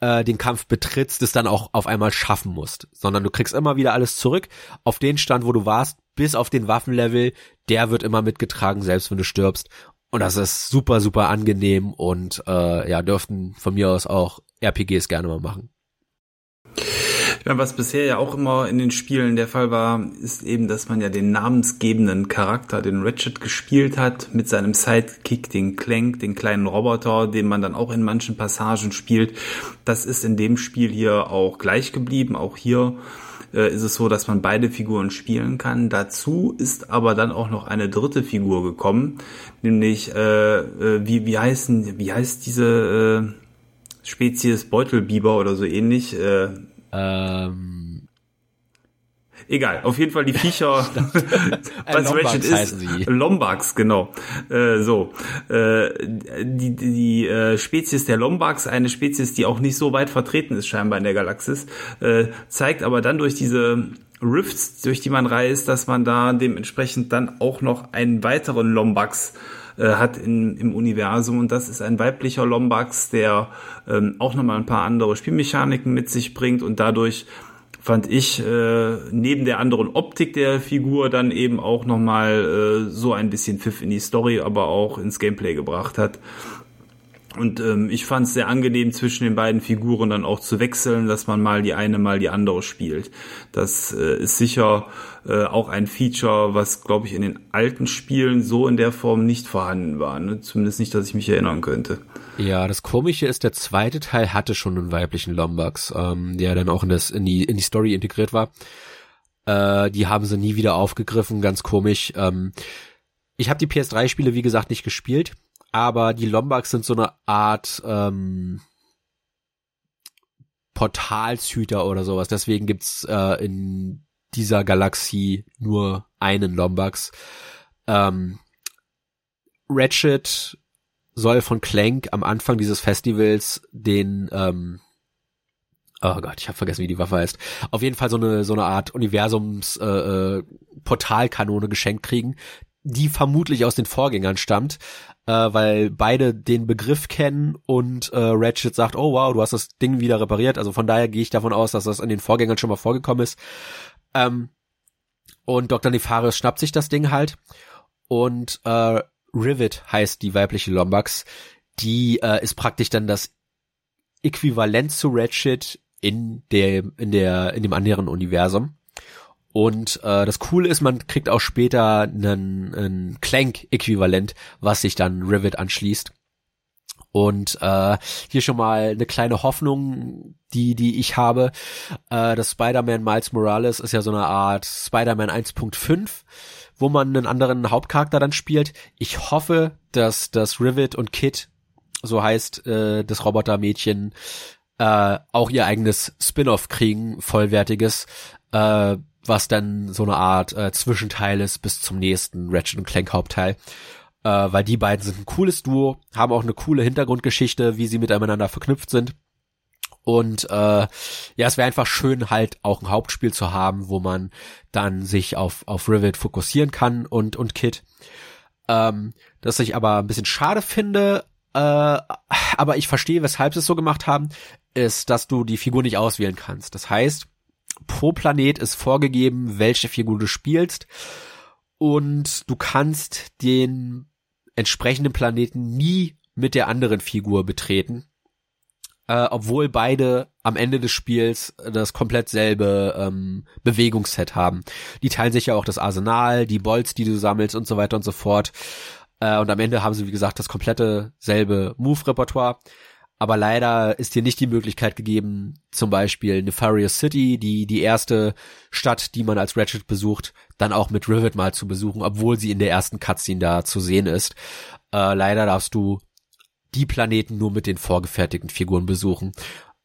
B: äh, den Kampf betrittst, es dann auch auf einmal schaffen musst. Sondern du kriegst immer wieder alles zurück auf den Stand, wo du warst, bis auf den Waffenlevel, der wird immer mitgetragen, selbst wenn du stirbst. Und das ist super, super angenehm und äh, ja, dürften von mir aus auch RPGs gerne mal machen.
A: Ja, was bisher ja auch immer in den Spielen der Fall war, ist eben, dass man ja den namensgebenden Charakter, den Ratchet, gespielt hat, mit seinem Sidekick, den Clank, den kleinen Roboter, den man dann auch in manchen Passagen spielt. Das ist in dem Spiel hier auch gleich geblieben. Auch hier äh, ist es so, dass man beide Figuren spielen kann. Dazu ist aber dann auch noch eine dritte Figur gekommen, nämlich äh, äh, wie wie heißen wie heißt diese äh, Spezies Beutelbiber oder so ähnlich. Äh, ähm. Egal, auf jeden Fall die Viecher, <laughs> <laughs> was Lombax ist, sie. Lombax, genau. Äh, so, äh, die, die äh, Spezies der Lombax, eine Spezies, die auch nicht so weit vertreten ist scheinbar in der Galaxis, äh, zeigt aber dann durch diese Rifts, durch die man reist, dass man da dementsprechend dann auch noch einen weiteren Lombax äh, hat in, im Universum und das ist ein weiblicher Lombax, der ähm, auch nochmal ein paar andere Spielmechaniken mit sich bringt und dadurch fand ich äh, neben der anderen Optik der Figur dann eben auch nochmal äh, so ein bisschen Pfiff in die Story, aber auch ins Gameplay gebracht hat. Und ähm, ich fand es sehr angenehm, zwischen den beiden Figuren dann auch zu wechseln, dass man mal die eine, mal die andere spielt. Das äh, ist sicher äh, auch ein Feature, was, glaube ich, in den alten Spielen so in der Form nicht vorhanden war. Ne? Zumindest nicht, dass ich mich erinnern könnte.
B: Ja, das Komische ist, der zweite Teil hatte schon einen weiblichen Lombax, ähm, der dann auch in, das, in, die, in die Story integriert war. Äh, die haben sie nie wieder aufgegriffen, ganz komisch. Ähm, ich habe die PS3-Spiele, wie gesagt, nicht gespielt aber die Lombax sind so eine Art ähm, Portalshüter oder sowas. Deswegen gibt's äh, in dieser Galaxie nur einen Lombax. Ähm, Ratchet soll von Clank am Anfang dieses Festivals den ähm, Oh Gott, ich habe vergessen, wie die Waffe heißt. Auf jeden Fall so eine so eine Art Universums äh, äh, Portalkanone geschenkt kriegen, die vermutlich aus den Vorgängern stammt, äh, weil beide den Begriff kennen und äh, Ratchet sagt, oh wow, du hast das Ding wieder repariert. Also von daher gehe ich davon aus, dass das in den Vorgängern schon mal vorgekommen ist. Ähm, und Dr. Nefarius schnappt sich das Ding halt und äh, Rivet heißt die weibliche Lombax. Die äh, ist praktisch dann das Äquivalent zu Ratchet in der in der in dem anderen Universum. Und äh, das Coole ist, man kriegt auch später einen, einen Clank-Äquivalent, was sich dann Rivet anschließt. Und äh, hier schon mal eine kleine Hoffnung, die die ich habe. Äh, das Spider-Man Miles Morales ist ja so eine Art Spider-Man 1.5, wo man einen anderen Hauptcharakter dann spielt. Ich hoffe, dass das Rivet und Kit, so heißt äh, das Robotermädchen, äh, auch ihr eigenes Spin-off kriegen, vollwertiges, äh, was dann so eine Art äh, Zwischenteil ist bis zum nächsten Ratchet Clank Hauptteil. Äh, weil die beiden sind ein cooles Duo, haben auch eine coole Hintergrundgeschichte, wie sie miteinander verknüpft sind. Und äh, ja, es wäre einfach schön, halt auch ein Hauptspiel zu haben, wo man dann sich auf, auf Rivet fokussieren kann und, und Kit. Ähm, dass ich aber ein bisschen schade finde, äh, aber ich verstehe, weshalb sie es so gemacht haben, ist, dass du die Figur nicht auswählen kannst. Das heißt, pro Planet ist vorgegeben, welche Figur du spielst und du kannst den entsprechenden Planeten nie mit der anderen Figur betreten äh, obwohl beide am Ende des Spiels das komplett selbe ähm, Bewegungsset haben. Die teilen sich ja auch das Arsenal, die Bolts, die du sammelst und so weiter und so fort. Äh, und am Ende haben sie, wie gesagt, das komplette selbe Move-Repertoire. Aber leider ist hier nicht die Möglichkeit gegeben, zum Beispiel Nefarious City, die, die erste Stadt, die man als Ratchet besucht, dann auch mit Rivet mal zu besuchen, obwohl sie in der ersten Cutscene da zu sehen ist. Äh, leider darfst du die Planeten nur mit den vorgefertigten Figuren besuchen.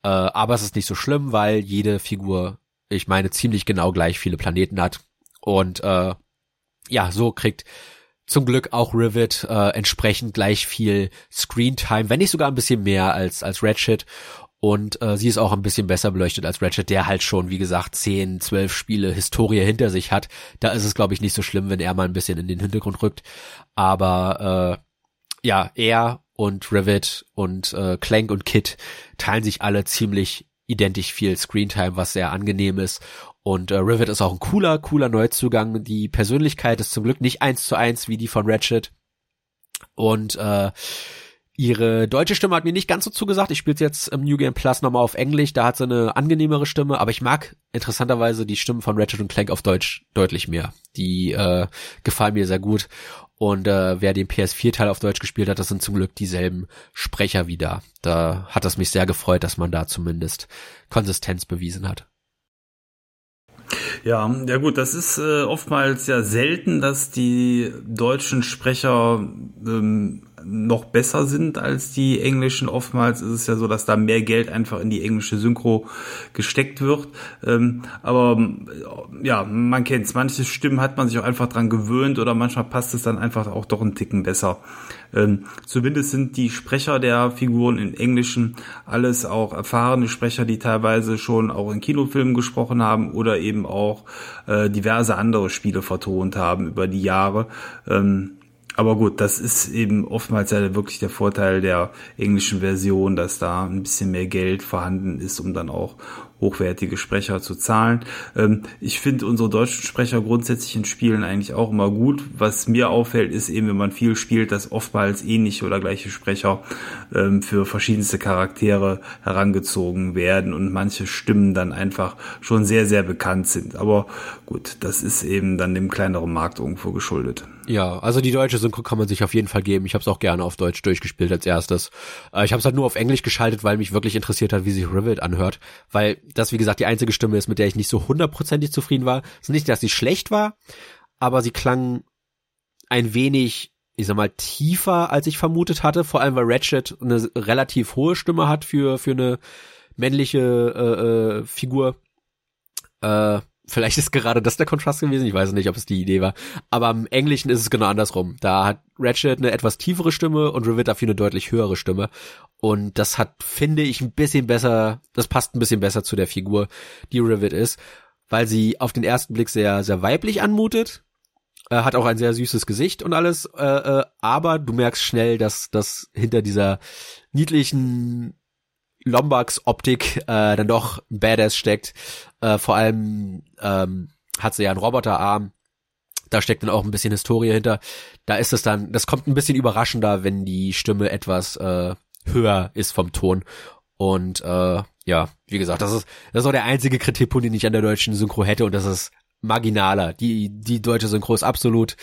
B: Äh, aber es ist nicht so schlimm, weil jede Figur, ich meine, ziemlich genau gleich viele Planeten hat. Und äh, ja, so kriegt zum Glück auch Rivet äh, entsprechend gleich viel Screentime, wenn nicht sogar ein bisschen mehr als als Ratchet. Und äh, sie ist auch ein bisschen besser beleuchtet als Ratchet, der halt schon, wie gesagt, 10, 12 Spiele Historie hinter sich hat. Da ist es, glaube ich, nicht so schlimm, wenn er mal ein bisschen in den Hintergrund rückt. Aber äh, ja, er und Rivet und äh, Clank und Kit teilen sich alle ziemlich identisch viel Screentime, was sehr angenehm ist. Und äh, Rivet ist auch ein cooler, cooler Neuzugang. Die Persönlichkeit ist zum Glück nicht eins zu eins wie die von Ratchet. Und äh, ihre deutsche Stimme hat mir nicht ganz so zugesagt. Ich spiele jetzt im New Game Plus nochmal auf Englisch. Da hat sie eine angenehmere Stimme, aber ich mag interessanterweise die Stimmen von Ratchet und Clank auf Deutsch deutlich mehr. Die äh, gefallen mir sehr gut. Und äh, wer den PS4-Teil auf Deutsch gespielt hat, das sind zum Glück dieselben Sprecher wieder. Da hat es mich sehr gefreut, dass man da zumindest Konsistenz bewiesen hat.
A: Ja, ja gut, das ist äh, oftmals ja selten, dass die deutschen Sprecher ähm, noch besser sind als die englischen. Oftmals ist es ja so, dass da mehr Geld einfach in die englische Synchro gesteckt wird. Ähm, aber ja, man kennt's. Manche Stimmen hat man sich auch einfach dran gewöhnt oder manchmal passt es dann einfach auch doch einen Ticken besser. Ähm, zumindest sind die Sprecher der Figuren in Englischen alles auch erfahrene Sprecher, die teilweise schon auch in Kinofilmen gesprochen haben oder eben auch äh, diverse andere Spiele vertont haben über die Jahre. Ähm, aber gut, das ist eben oftmals ja wirklich der Vorteil der englischen Version, dass da ein bisschen mehr Geld vorhanden ist, um dann auch hochwertige Sprecher zu zahlen. Ähm, ich finde unsere deutschen Sprecher grundsätzlich in Spielen eigentlich auch immer gut. Was mir auffällt, ist eben, wenn man viel spielt, dass oftmals ähnliche oder gleiche Sprecher ähm, für verschiedenste Charaktere herangezogen werden und manche Stimmen dann einfach schon sehr, sehr bekannt sind. Aber gut, das ist eben dann dem kleineren Markt irgendwo geschuldet.
B: Ja, also die deutsche Synchro kann man sich auf jeden Fall geben. Ich habe es auch gerne auf Deutsch durchgespielt als erstes. Äh, ich habe es halt nur auf Englisch geschaltet, weil mich wirklich interessiert hat, wie sich Rivet anhört, weil das wie gesagt die einzige Stimme ist, mit der ich nicht so hundertprozentig zufrieden war. Es ist nicht, dass sie schlecht war, aber sie klang ein wenig, ich sag mal, tiefer, als ich vermutet hatte. Vor allem, weil Ratchet eine relativ hohe Stimme hat für für eine männliche äh, äh, Figur. Äh, Vielleicht ist gerade das der Kontrast gewesen, ich weiß nicht, ob es die Idee war. Aber im Englischen ist es genau andersrum. Da hat Ratchet eine etwas tiefere Stimme und Rivet dafür eine deutlich höhere Stimme. Und das hat, finde ich, ein bisschen besser, das passt ein bisschen besser zu der Figur, die Rivet ist, weil sie auf den ersten Blick sehr, sehr weiblich anmutet. Äh, hat auch ein sehr süßes Gesicht und alles, äh, äh, aber du merkst schnell, dass das hinter dieser niedlichen Lombax Optik äh, dann doch Badass steckt. Äh, vor allem ähm, hat sie ja einen Roboterarm. Da steckt dann auch ein bisschen Historie hinter. Da ist es dann, das kommt ein bisschen überraschender, wenn die Stimme etwas äh, höher ist vom Ton. Und äh, ja, wie gesagt, das ist, das ist auch der einzige Kritikpunkt, den ich an der deutschen Synchro hätte und das ist marginaler. Die, die deutsche Synchro ist absolut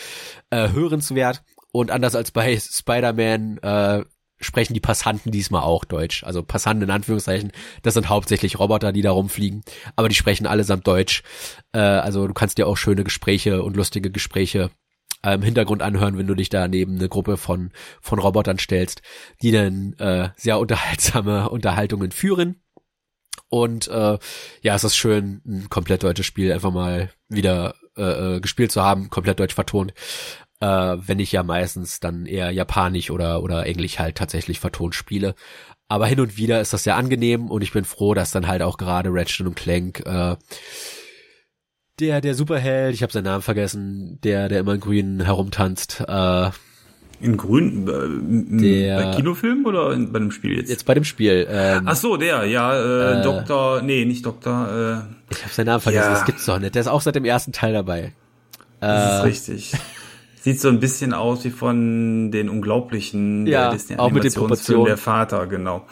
B: äh, hörenswert und anders als bei Spider-Man äh, sprechen die Passanten diesmal auch Deutsch. Also Passanten in Anführungszeichen, das sind hauptsächlich Roboter, die da rumfliegen, aber die sprechen allesamt Deutsch. Äh, also du kannst dir auch schöne Gespräche und lustige Gespräche äh, im Hintergrund anhören, wenn du dich da neben eine Gruppe von, von Robotern stellst, die dann äh, sehr unterhaltsame <laughs> Unterhaltungen führen. Und äh, ja, es ist schön, ein komplett deutsches Spiel einfach mal wieder äh, äh gespielt zu haben, komplett deutsch vertont. Äh, wenn ich ja meistens dann eher japanisch oder oder englisch halt tatsächlich vertont spiele. Aber hin und wieder ist das sehr angenehm und ich bin froh, dass dann halt auch gerade Ratchet und Clank äh, der der Superheld, ich habe seinen Namen vergessen, der der immer in Grün herumtanzt, äh,
A: in Grün, äh, der, bei Kinofilm oder in, bei dem Spiel jetzt?
B: Jetzt bei dem Spiel.
A: Ähm, Ach so, der, ja, äh, äh, Doktor, nee, nicht Doktor.
B: Äh, ich habe seinen Namen vergessen, ja. das gibt's doch nicht. Der ist auch seit dem ersten Teil dabei.
A: Das äh, ist richtig. Sieht so ein bisschen aus wie von den Unglaublichen
B: ja, der Disney auch mit den Proportionen.
A: der Vater, genau.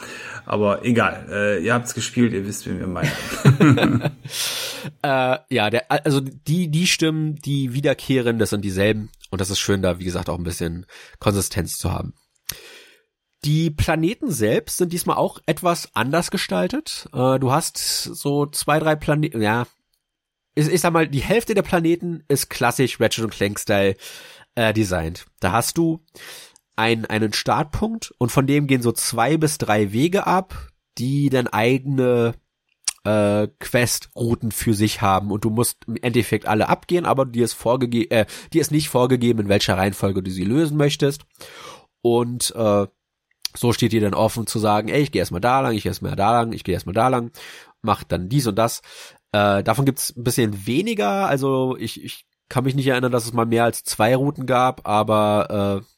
A: Aber egal, äh, ihr habt's gespielt, ihr wisst, wie wir meinen. <laughs>
B: äh, ja, der, also die, die Stimmen, die wiederkehren, das sind dieselben. Und das ist schön, da, wie gesagt, auch ein bisschen Konsistenz zu haben. Die Planeten selbst sind diesmal auch etwas anders gestaltet. Äh, du hast so zwei, drei Planeten, ja, ich, ich sag mal, die Hälfte der Planeten ist klassisch Ratchet Clank Style äh, designt. Da hast du ein, einen Startpunkt und von dem gehen so zwei bis drei Wege ab, die dann eigene äh, Quest-Routen für sich haben und du musst im Endeffekt alle abgehen, aber dir ist vorgegeben, äh, dir ist nicht vorgegeben, in welcher Reihenfolge du sie lösen möchtest. Und äh, so steht dir dann offen zu sagen, ey, ich gehe erstmal da lang, ich gehe erstmal da lang, ich gehe erstmal da lang, mach dann dies und das. Äh, davon gibt's ein bisschen weniger, also ich, ich kann mich nicht erinnern, dass es mal mehr als zwei Routen gab, aber äh,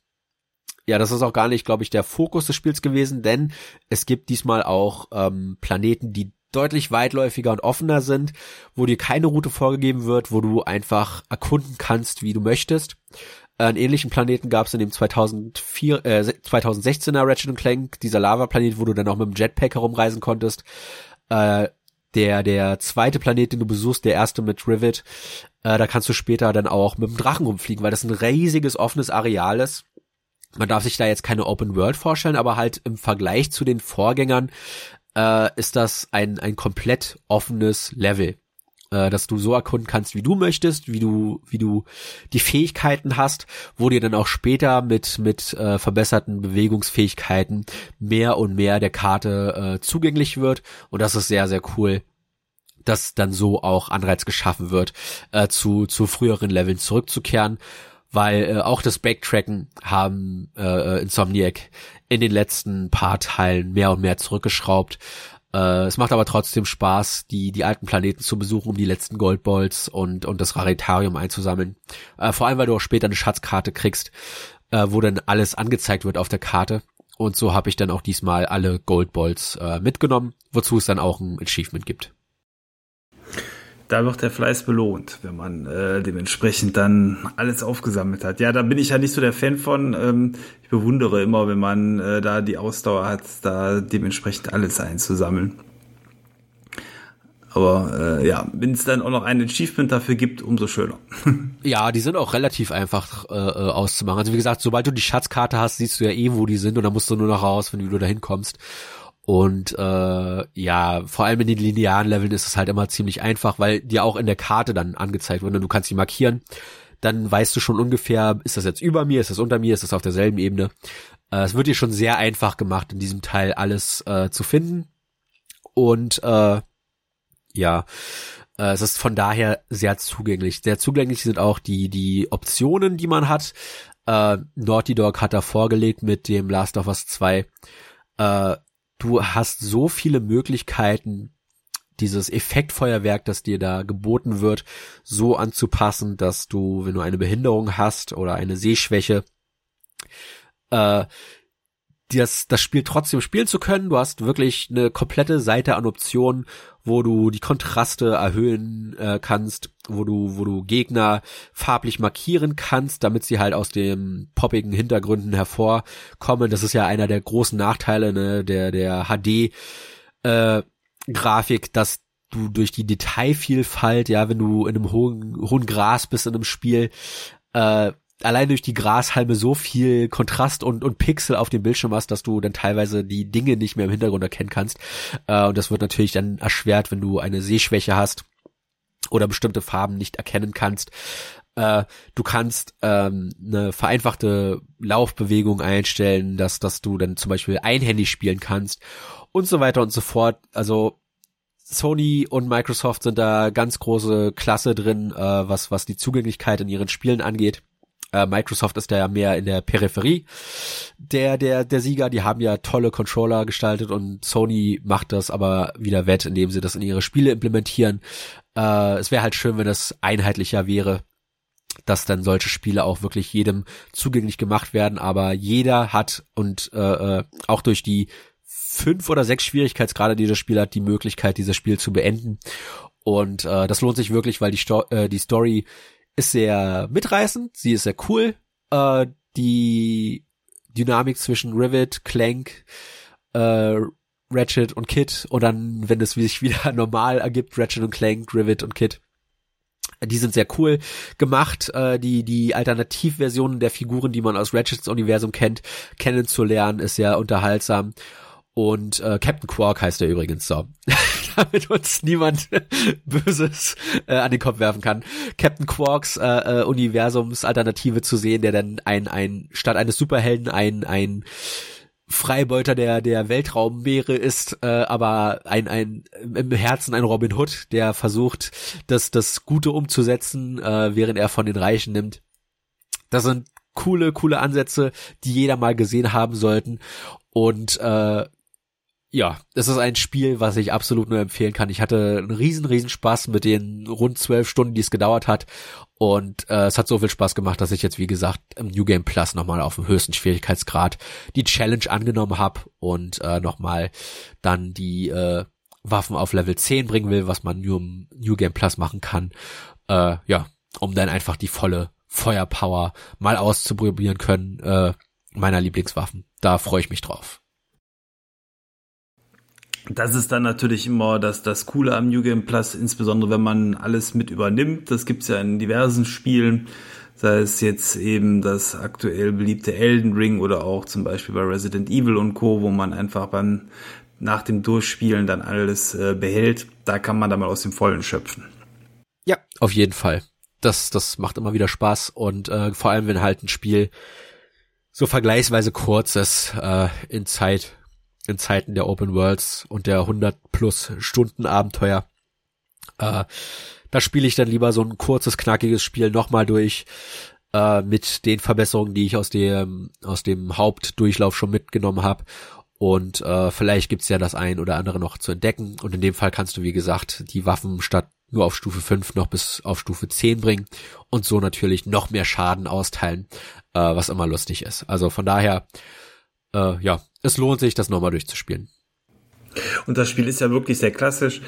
B: ja, das ist auch gar nicht, glaube ich, der Fokus des Spiels gewesen, denn es gibt diesmal auch ähm, Planeten, die deutlich weitläufiger und offener sind, wo dir keine Route vorgegeben wird, wo du einfach erkunden kannst, wie du möchtest. Einen ähnlichen Planeten gab es in dem 2004, äh, 2016er Ratchet Clank, dieser Lava-Planet, wo du dann auch mit dem Jetpack herumreisen konntest. Äh, der, der zweite Planet, den du besuchst, der erste mit Rivet, äh, da kannst du später dann auch mit dem Drachen rumfliegen, weil das ein riesiges offenes Areal ist. Man darf sich da jetzt keine Open World vorstellen, aber halt im Vergleich zu den Vorgängern äh, ist das ein, ein komplett offenes Level äh, dass du so erkunden kannst, wie du möchtest, wie du, wie du die Fähigkeiten hast, wo dir dann auch später mit mit äh, verbesserten Bewegungsfähigkeiten mehr und mehr der Karte äh, zugänglich wird und das ist sehr sehr cool, dass dann so auch Anreiz geschaffen wird, äh, zu zu früheren Leveln zurückzukehren weil äh, auch das Backtracken haben äh, Insomniac in den letzten paar Teilen mehr und mehr zurückgeschraubt. Äh, es macht aber trotzdem Spaß, die die alten Planeten zu besuchen, um die letzten Goldballs und und das Raritarium einzusammeln. Äh, vor allem, weil du auch später eine Schatzkarte kriegst, äh, wo dann alles angezeigt wird auf der Karte. Und so habe ich dann auch diesmal alle Goldballs äh, mitgenommen, wozu es dann auch ein Achievement gibt
A: da wird der Fleiß belohnt, wenn man äh, dementsprechend dann alles aufgesammelt hat. Ja, da bin ich ja nicht so der Fan von. Ähm, ich bewundere immer, wenn man äh, da die Ausdauer hat, da dementsprechend alles einzusammeln. Aber äh, ja, wenn es dann auch noch ein Achievement dafür gibt, umso schöner. <laughs>
B: ja, die sind auch relativ einfach äh, äh, auszumachen. Also wie gesagt, sobald du die Schatzkarte hast, siehst du ja eh, wo die sind und dann musst du nur noch rausfinden, wie du da hinkommst. Und äh, ja, vor allem in den linearen Leveln ist es halt immer ziemlich einfach, weil dir auch in der Karte dann angezeigt wird und du kannst sie markieren. Dann weißt du schon ungefähr, ist das jetzt über mir, ist das unter mir, ist das auf derselben Ebene. Äh, es wird dir schon sehr einfach gemacht, in diesem Teil alles äh, zu finden. Und äh, ja, äh, es ist von daher sehr zugänglich. Sehr zugänglich sind auch die, die Optionen, die man hat. Äh, Naughty Dog hat da vorgelegt mit dem Last of Us 2. Äh, du hast so viele Möglichkeiten, dieses Effektfeuerwerk, das dir da geboten wird, so anzupassen, dass du, wenn du eine Behinderung hast oder eine Sehschwäche, äh, das, das Spiel trotzdem spielen zu können. Du hast wirklich eine komplette Seite an Optionen, wo du die Kontraste erhöhen äh, kannst, wo du, wo du Gegner farblich markieren kannst, damit sie halt aus den poppigen Hintergründen hervorkommen. Das ist ja einer der großen Nachteile ne, der, der HD äh, Grafik, dass du durch die Detailvielfalt, ja, wenn du in einem hohen, hohen Gras bist in einem Spiel, äh, allein durch die Grashalme so viel Kontrast und, und Pixel auf dem Bildschirm hast, dass du dann teilweise die Dinge nicht mehr im Hintergrund erkennen kannst. Äh, und das wird natürlich dann erschwert, wenn du eine Sehschwäche hast oder bestimmte Farben nicht erkennen kannst. Äh, du kannst ähm, eine vereinfachte Laufbewegung einstellen, dass, dass du dann zum Beispiel einhändig spielen kannst und so weiter und so fort. Also Sony und Microsoft sind da ganz große Klasse drin, äh, was, was die Zugänglichkeit in ihren Spielen angeht. Äh, Microsoft ist da ja mehr in der Peripherie der, der, der Sieger. Die haben ja tolle Controller gestaltet und Sony macht das aber wieder wett, indem sie das in ihre Spiele implementieren. Äh, es wäre halt schön, wenn das einheitlicher wäre dass dann solche Spiele auch wirklich jedem zugänglich gemacht werden, aber jeder hat und äh, äh auch durch die fünf oder sechs Schwierigkeitsgrade, die das Spiel hat, die Möglichkeit, dieses Spiel zu beenden. Und äh, das lohnt sich wirklich, weil die, Sto äh, die Story ist sehr mitreißend, sie ist sehr cool. Äh, die Dynamik zwischen Rivet, Clank, äh, Ratchet und Kit und dann, wenn es sich wieder <laughs> normal ergibt, Ratchet und Clank, Rivet und Kit. Die sind sehr cool gemacht, äh, die die Alternativversionen der Figuren, die man aus Ratchets Universum kennt, kennenzulernen, ist sehr unterhaltsam. Und äh, Captain Quark heißt er übrigens so. <laughs> Damit uns niemand <laughs> Böses äh, an den Kopf werfen kann. Captain Quarks äh, äh, Universums-Alternative zu sehen, der dann ein, ein statt eines Superhelden ein, ein Freibeuter der der Weltraummeere ist, äh, aber ein ein im Herzen ein Robin Hood, der versucht, das das Gute umzusetzen, äh, während er von den Reichen nimmt. Das sind coole coole Ansätze, die jeder mal gesehen haben sollten und äh, ja, es ist ein Spiel, was ich absolut nur empfehlen kann. Ich hatte einen riesen, riesen Spaß mit den rund zwölf Stunden, die es gedauert hat. Und äh, es hat so viel Spaß gemacht, dass ich jetzt, wie gesagt, im New Game Plus nochmal auf dem höchsten Schwierigkeitsgrad die Challenge angenommen habe und äh, nochmal dann die äh, Waffen auf Level 10 bringen will, was man nur im New Game Plus machen kann. Äh, ja, um dann einfach die volle Feuerpower mal auszuprobieren können, äh, meiner Lieblingswaffen. Da freue ich mich drauf.
A: Das ist dann natürlich immer das, das Coole am New Game Plus, insbesondere wenn man alles mit übernimmt. Das gibt's ja in diversen Spielen, sei es jetzt eben das aktuell beliebte Elden Ring oder auch zum Beispiel bei Resident Evil und Co., wo man einfach beim nach dem Durchspielen dann alles äh, behält. Da kann man dann mal aus dem Vollen schöpfen.
B: Ja, auf jeden Fall. Das, das macht immer wieder Spaß und äh, vor allem, wenn halt ein Spiel so vergleichsweise kurz ist äh, in Zeit in Zeiten der Open Worlds und der 100 plus Stunden Abenteuer. Äh, da spiele ich dann lieber so ein kurzes, knackiges Spiel nochmal durch äh, mit den Verbesserungen, die ich aus dem, aus dem Hauptdurchlauf schon mitgenommen habe. Und äh, vielleicht gibt's ja das ein oder andere noch zu entdecken. Und in dem Fall kannst du, wie gesagt, die Waffen statt nur auf Stufe 5 noch bis auf Stufe 10 bringen und so natürlich noch mehr Schaden austeilen, äh, was immer lustig ist. Also von daher, äh, ja, es lohnt sich, das nochmal durchzuspielen.
A: Und das Spiel ist ja wirklich sehr klassisch.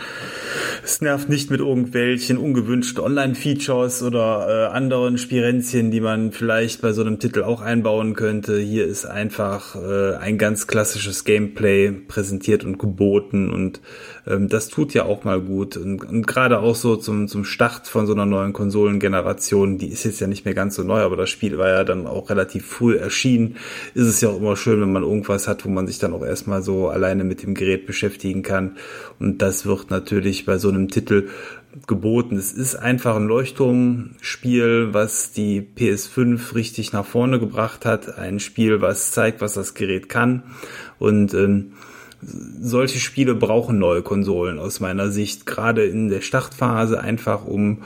A: Es nervt nicht mit irgendwelchen ungewünschten Online-Features oder äh, anderen Spirenzien, die man vielleicht bei so einem Titel auch einbauen könnte. Hier ist einfach äh, ein ganz klassisches Gameplay präsentiert und geboten und ähm, das tut ja auch mal gut. Und, und gerade auch so zum, zum Start von so einer neuen Konsolengeneration, die ist jetzt ja nicht mehr ganz so neu, aber das Spiel war ja dann auch relativ früh erschienen, ist es ja auch immer schön, wenn man irgendwas hat, wo man sich dann auch erstmal so alleine mit dem Gerät beschäftigen kann. Und das wird natürlich bei so einem Titel geboten. Es ist einfach ein Leuchtturmspiel, was die PS5 richtig nach vorne gebracht hat. Ein Spiel, was zeigt, was das Gerät kann. Und ähm, solche Spiele brauchen neue Konsolen aus meiner Sicht, gerade in der Startphase, einfach um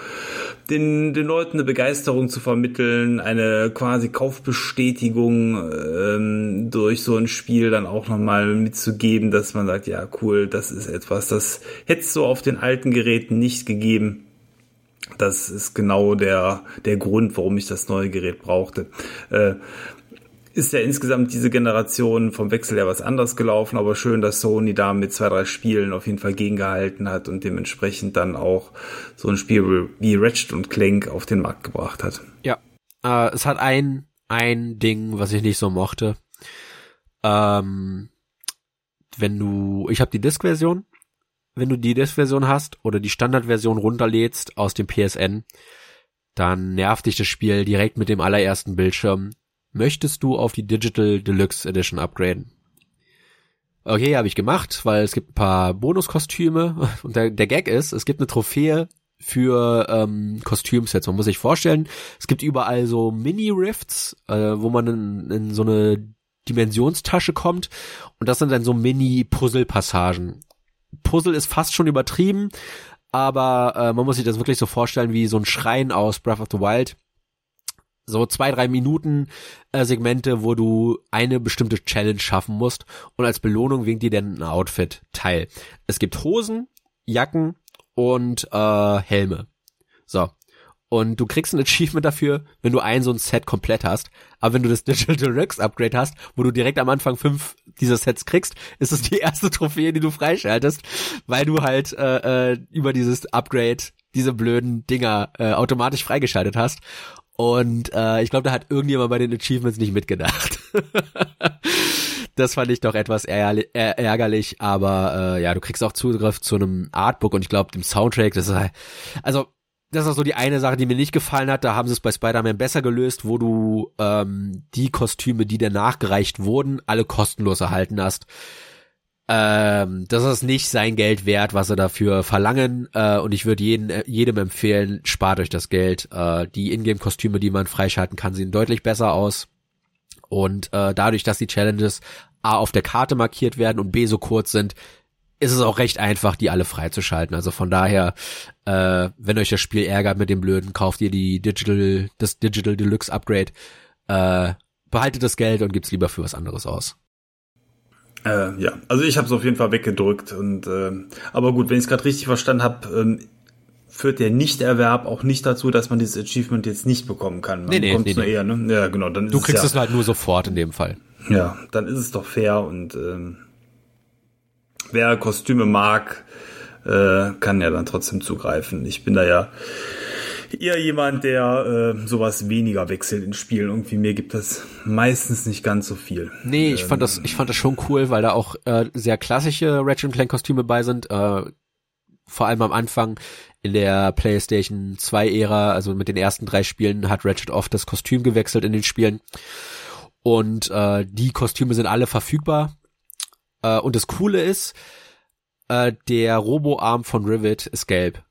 A: den, den Leuten eine Begeisterung zu vermitteln, eine quasi Kaufbestätigung ähm, durch so ein Spiel dann auch nochmal mitzugeben, dass man sagt, ja cool, das ist etwas, das hätte es so auf den alten Geräten nicht gegeben. Das ist genau der, der Grund, warum ich das neue Gerät brauchte. Äh, ist ja insgesamt diese Generation vom Wechsel ja was anders gelaufen, aber schön, dass Sony da mit zwei, drei Spielen auf jeden Fall gegengehalten hat und dementsprechend dann auch so ein Spiel wie Ratchet und Clank auf den Markt gebracht hat.
B: Ja, äh, es hat ein, ein Ding, was ich nicht so mochte. Ähm, wenn du, ich habe die Disk-Version, wenn du die Disk-Version hast oder die Standard-Version runterlädst aus dem PSN, dann nervt dich das Spiel direkt mit dem allerersten Bildschirm möchtest du auf die Digital Deluxe Edition upgraden? Okay, habe ich gemacht, weil es gibt ein paar Bonuskostüme <laughs> und der, der Gag ist, es gibt eine Trophäe für ähm, Kostümsets. Man muss sich vorstellen, es gibt überall so Mini-Rifts, äh, wo man in, in so eine Dimensionstasche kommt und das sind dann so Mini-Puzzle-Passagen. Puzzle ist fast schon übertrieben, aber äh, man muss sich das wirklich so vorstellen wie so ein Schrein aus Breath of the Wild. So zwei, drei Minuten äh, Segmente, wo du eine bestimmte Challenge schaffen musst und als Belohnung winkt dir dann ein Outfit teil. Es gibt Hosen, Jacken und äh, Helme. So. Und du kriegst ein Achievement dafür, wenn du ein so ein Set komplett hast. Aber wenn du das Digital Deluxe Upgrade hast, wo du direkt am Anfang fünf dieser Sets kriegst, ist es die erste Trophäe, die du freischaltest, weil du halt äh, äh, über dieses Upgrade diese blöden Dinger äh, automatisch freigeschaltet hast. Und äh, ich glaube, da hat irgendjemand bei den Achievements nicht mitgedacht. <laughs> das fand ich doch etwas ärgerlich, aber äh, ja, du kriegst auch Zugriff zu einem Artbook und ich glaube, dem Soundtrack, das ist halt, also das ist so die eine Sache, die mir nicht gefallen hat. Da haben sie es bei Spider-Man besser gelöst, wo du ähm, die Kostüme, die dir nachgereicht wurden, alle kostenlos erhalten hast. Ähm, das ist nicht sein Geld wert, was sie dafür verlangen. Äh, und ich würde jeden, äh, jedem empfehlen, spart euch das Geld. Äh, die Ingame-Kostüme, die man freischalten kann, sehen deutlich besser aus. Und äh, dadurch, dass die Challenges A auf der Karte markiert werden und B so kurz sind, ist es auch recht einfach, die alle freizuschalten. Also von daher, äh, wenn euch das Spiel ärgert mit dem Blöden, kauft ihr die Digital, das Digital Deluxe Upgrade, äh, behaltet das Geld und gibt's lieber für was anderes aus.
A: Äh, ja, also ich habe es auf jeden Fall weggedrückt und äh, aber gut, wenn ich es gerade richtig verstanden habe, ähm, führt der Nichterwerb auch nicht dazu, dass man dieses Achievement jetzt nicht bekommen kann. Man
B: nee, nee, nee, nee.
A: Eher, ne? Ja, genau. Dann
B: du kriegst es, ja, es halt nur sofort in dem Fall.
A: Ja, dann ist es doch fair und ähm, wer Kostüme mag, äh, kann ja dann trotzdem zugreifen. Ich bin da ja eher jemand, der äh, sowas weniger wechselt in Spielen. Irgendwie mir gibt das meistens nicht ganz so viel.
B: Nee, ich ähm, fand das, ich fand das schon cool, weil da auch äh, sehr klassische Ratchet Clank Kostüme bei sind. Äh, vor allem am Anfang in der PlayStation 2 Ära, also mit den ersten drei Spielen hat Ratchet oft das Kostüm gewechselt in den Spielen. Und äh, die Kostüme sind alle verfügbar äh, und das Coole ist, äh, der Roboarm von Rivet ist gelb.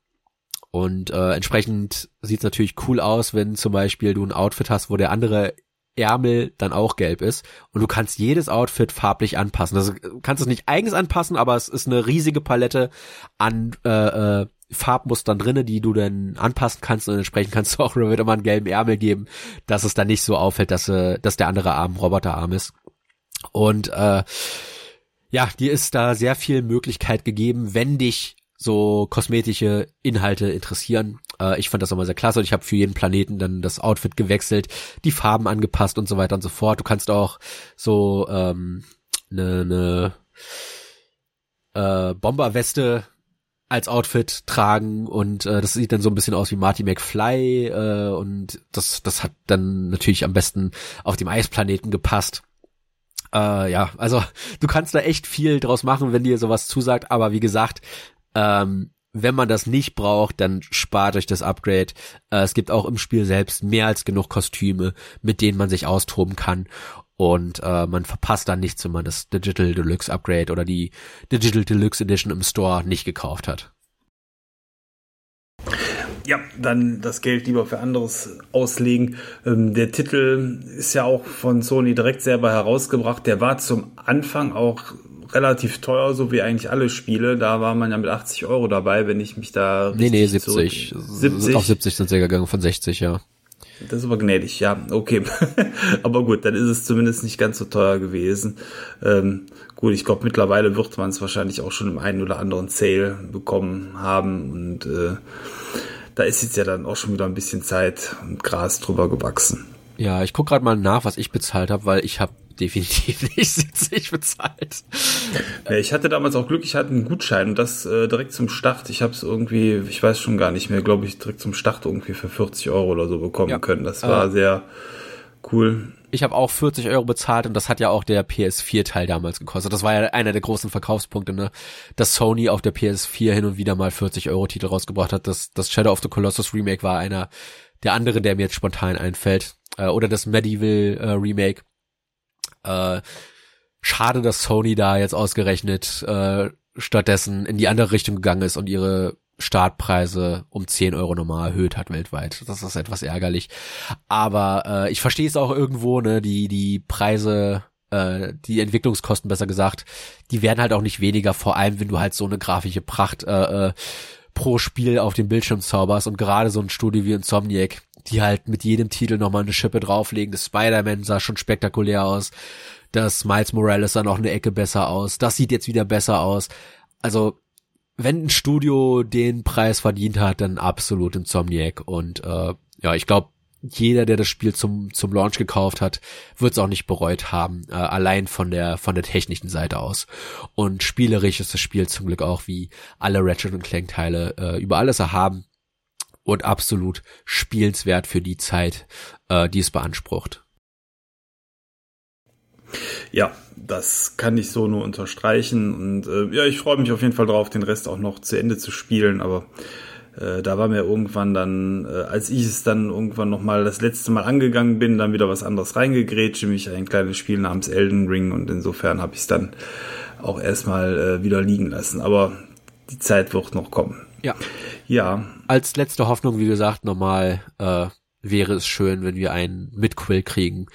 B: Und äh, entsprechend sieht's natürlich cool aus, wenn zum Beispiel du ein Outfit hast, wo der andere Ärmel dann auch gelb ist. Und du kannst jedes Outfit farblich anpassen. Also du kannst es nicht eigens anpassen, aber es ist eine riesige Palette an äh, äh, Farbmustern drinne, die du dann anpassen kannst und entsprechend kannst du auch Rivet <laughs> immer einen gelben Ärmel geben, dass es dann nicht so auffällt, dass, äh, dass der andere Arm Roboterarm ist. Und äh, ja, dir ist da sehr viel Möglichkeit gegeben, wenn dich so kosmetische Inhalte interessieren. Äh, ich fand das immer sehr klasse und ich habe für jeden Planeten dann das Outfit gewechselt, die Farben angepasst und so weiter und so fort. Du kannst auch so ähm, eine, ne, äh, Bomberweste als Outfit tragen und äh, das sieht dann so ein bisschen aus wie Marty McFly äh, und das das hat dann natürlich am besten auf dem Eisplaneten gepasst. Äh, ja, also du kannst da echt viel draus machen, wenn dir sowas zusagt, aber wie gesagt, ähm, wenn man das nicht braucht, dann spart euch das Upgrade. Äh, es gibt auch im Spiel selbst mehr als genug Kostüme, mit denen man sich austoben kann. Und äh, man verpasst dann nichts, wenn man das Digital Deluxe Upgrade oder die Digital Deluxe Edition im Store nicht gekauft hat.
A: Ja, dann das Geld lieber für anderes auslegen. Ähm, der Titel ist ja auch von Sony direkt selber herausgebracht. Der war zum Anfang auch relativ teuer, so wie eigentlich alle Spiele. Da war man ja mit 80 Euro dabei, wenn ich mich da
B: Nee, nee, 70. 70. Auf 70 sind sie gegangen, von 60, ja.
A: Das ist aber gnädig, ja, okay. <laughs> aber gut, dann ist es zumindest nicht ganz so teuer gewesen. Ähm, gut, ich glaube, mittlerweile wird man es wahrscheinlich auch schon im einen oder anderen Sale bekommen haben und äh, da ist jetzt ja dann auch schon wieder ein bisschen Zeit und Gras drüber gewachsen.
B: Ja, ich guck gerade mal nach, was ich bezahlt habe, weil ich habe definitiv <laughs> nicht 70 bezahlt.
A: Ja, ich hatte damals auch Glück, ich hatte einen Gutschein und das äh, direkt zum Start. Ich habe es irgendwie, ich weiß schon gar nicht mehr, glaube ich, direkt zum Start irgendwie für 40 Euro oder so bekommen ja. können. Das war äh, sehr cool
B: ich habe auch 40 Euro bezahlt und das hat ja auch der PS4-Teil damals gekostet. Das war ja einer der großen Verkaufspunkte, ne? Dass Sony auf der PS4 hin und wieder mal 40 Euro Titel rausgebracht hat. Das, das Shadow of the Colossus Remake war einer der anderen, der mir jetzt spontan einfällt. Äh, oder das Medieval äh, Remake. Äh, schade, dass Sony da jetzt ausgerechnet äh, stattdessen in die andere Richtung gegangen ist und ihre Startpreise um 10 Euro nochmal erhöht hat weltweit. Das ist etwas ärgerlich. Aber äh, ich verstehe es auch irgendwo, ne, die, die Preise, äh, die Entwicklungskosten besser gesagt, die werden halt auch nicht weniger, vor allem wenn du halt so eine grafische Pracht äh, äh, pro Spiel auf dem Bildschirm zauberst und gerade so ein Studio wie Insomniac, die halt mit jedem Titel nochmal eine Schippe drauflegen. Das Spider-Man sah schon spektakulär aus. Das Miles Morales sah noch eine Ecke besser aus. Das sieht jetzt wieder besser aus. Also wenn ein Studio den Preis verdient hat, dann absolut Insomniac. Und äh, ja, ich glaube, jeder, der das Spiel zum zum Launch gekauft hat, wird es auch nicht bereut haben, äh, allein von der von der technischen Seite aus. Und spielerisch ist das Spiel zum Glück auch wie alle Ratchet und Clank Teile äh, über alles erhaben und absolut spielenswert für die Zeit, äh, die es beansprucht.
A: Ja, das kann ich so nur unterstreichen. Und äh, ja, ich freue mich auf jeden Fall darauf, den Rest auch noch zu Ende zu spielen. Aber äh, da war mir irgendwann dann, äh, als ich es dann irgendwann noch mal das letzte Mal angegangen bin, dann wieder was anderes reingegrätscht, nämlich ein kleines Spiel namens Elden Ring. Und insofern habe ich es dann auch erstmal äh, wieder liegen lassen. Aber die Zeit wird noch kommen.
B: Ja. Ja. Als letzte Hoffnung, wie gesagt, nochmal äh, wäre es schön, wenn wir einen Midquill kriegen,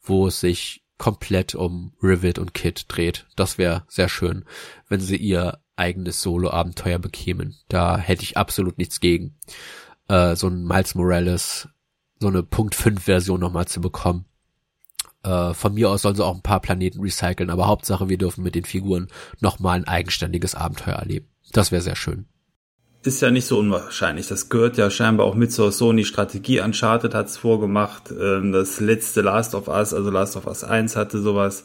B: wo es sich komplett um Rivet und Kid dreht. Das wäre sehr schön, wenn sie ihr eigenes Solo-Abenteuer bekämen. Da hätte ich absolut nichts gegen. Äh, so ein Miles Morales, so eine Punkt 5 Version nochmal zu bekommen. Äh, von mir aus sollen sie auch ein paar Planeten recyceln, aber Hauptsache wir dürfen mit den Figuren nochmal ein eigenständiges Abenteuer erleben. Das wäre sehr schön
A: ist ja nicht so unwahrscheinlich. Das gehört ja scheinbar auch mit zur Sony-Strategie. Uncharted hat's vorgemacht. Ähm, das letzte Last of Us, also Last of Us 1 hatte sowas.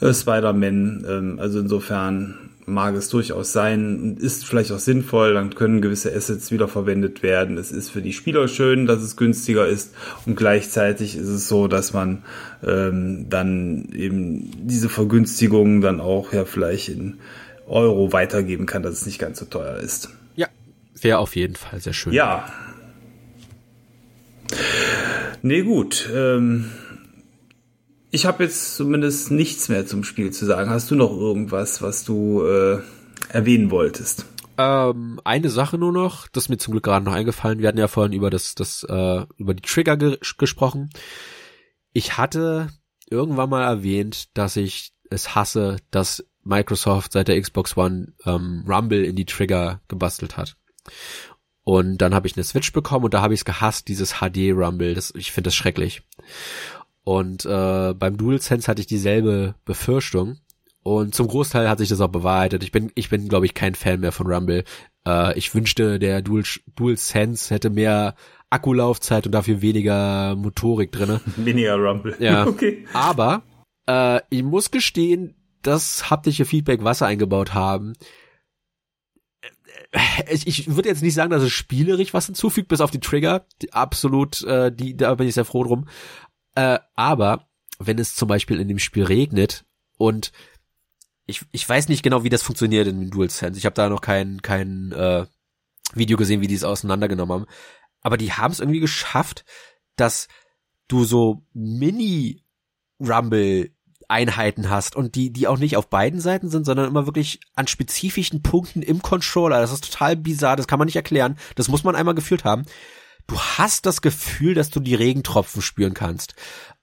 A: Äh, Spider-Man, ähm, also insofern mag es durchaus sein, ist vielleicht auch sinnvoll, dann können gewisse Assets wiederverwendet werden. Es ist für die Spieler schön, dass es günstiger ist und gleichzeitig ist es so, dass man ähm, dann eben diese Vergünstigungen dann auch ja vielleicht in Euro weitergeben kann, dass es nicht ganz so teuer ist.
B: Wäre auf jeden Fall sehr schön.
A: Ja. Nee, gut. Ähm, ich habe jetzt zumindest nichts mehr zum Spiel zu sagen. Hast du noch irgendwas, was du äh, erwähnen wolltest?
B: Ähm, eine Sache nur noch, das ist mir zum Glück gerade noch eingefallen. Wir hatten ja vorhin über das, das äh, über die Trigger ge gesprochen. Ich hatte irgendwann mal erwähnt, dass ich es hasse, dass Microsoft seit der Xbox One ähm, Rumble in die Trigger gebastelt hat. Und dann habe ich eine Switch bekommen und da habe ich es gehasst, dieses HD Rumble. Das, ich finde das schrecklich. Und äh, beim DualSense hatte ich dieselbe Befürchtung. Und zum Großteil hat sich das auch bewahrheitet. Ich bin, ich bin, glaube ich, kein Fan mehr von Rumble. Äh, ich wünschte, der Dual, DualSense hätte mehr Akkulaufzeit und dafür weniger Motorik drinne. <laughs>
A: Weniger Rumble.
B: Ja. <laughs> Okay. Aber äh, ich muss gestehen, das haptische Feedback, was sie eingebaut haben, ich, ich würde jetzt nicht sagen, dass es spielerisch was hinzufügt, bis auf die Trigger. Die, absolut, äh, die, da bin ich sehr froh drum. Äh, aber wenn es zum Beispiel in dem Spiel regnet und ich, ich weiß nicht genau, wie das funktioniert in DualSense. Ich habe da noch kein, kein äh, Video gesehen, wie die es auseinandergenommen haben. Aber die haben es irgendwie geschafft, dass du so Mini-Rumble Einheiten hast und die, die auch nicht auf beiden Seiten sind, sondern immer wirklich an spezifischen Punkten im Controller. Das ist total bizarr, das kann man nicht erklären. Das muss man einmal gefühlt haben. Du hast das Gefühl, dass du die Regentropfen spüren kannst.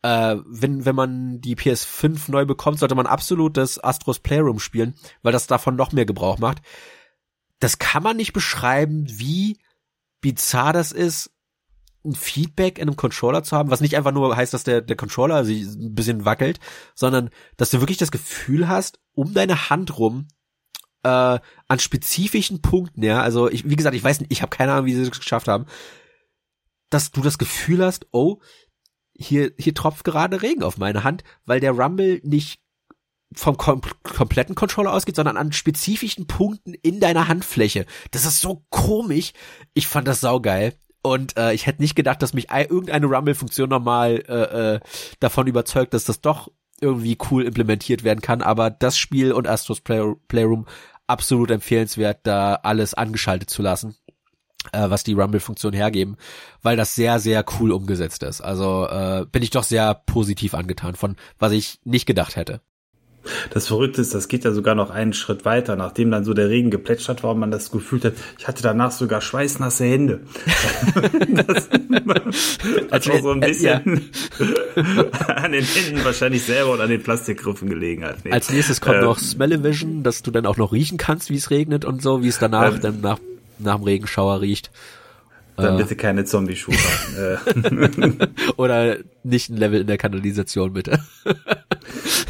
B: Äh, wenn, wenn man die PS5 neu bekommt, sollte man absolut das Astros Playroom spielen, weil das davon noch mehr Gebrauch macht. Das kann man nicht beschreiben, wie bizarr das ist, ein Feedback in einem Controller zu haben, was nicht einfach nur heißt, dass der, der Controller sich ein bisschen wackelt, sondern dass du wirklich das Gefühl hast, um deine Hand rum äh, an spezifischen Punkten, ja, also ich, wie gesagt, ich weiß nicht, ich habe keine Ahnung, wie sie das geschafft haben, dass du das Gefühl hast, oh, hier, hier tropft gerade Regen auf meine Hand, weil der Rumble nicht vom kom kompletten Controller ausgeht, sondern an spezifischen Punkten in deiner Handfläche. Das ist so komisch. Ich fand das saugeil. Und äh, ich hätte nicht gedacht, dass mich irgendeine Rumble-Funktion nochmal äh, äh, davon überzeugt, dass das doch irgendwie cool implementiert werden kann. Aber das Spiel und Astros Play Playroom absolut empfehlenswert, da alles angeschaltet zu lassen, äh, was die Rumble-Funktion hergeben, weil das sehr, sehr cool umgesetzt ist. Also äh, bin ich doch sehr positiv angetan von, was ich nicht gedacht hätte.
A: Das Verrückte ist, das geht ja sogar noch einen Schritt weiter, nachdem dann so der Regen geplätschert war und man das gefühlt hat, ich hatte danach sogar schweißnasse Hände. <laughs> das hat auch so ein bisschen ja. <laughs> an den Händen wahrscheinlich selber und an den Plastikgriffen gelegen hat.
B: Nee. Als nächstes kommt ähm, noch Smell-O-Vision, dass du dann auch noch riechen kannst, wie es regnet und so, wie es danach ähm, dann nach, nach dem Regenschauer riecht.
A: Dann äh. bitte keine Zombie-Shooter. <laughs>
B: Oder nicht ein Level in der Kanalisation, bitte. <laughs>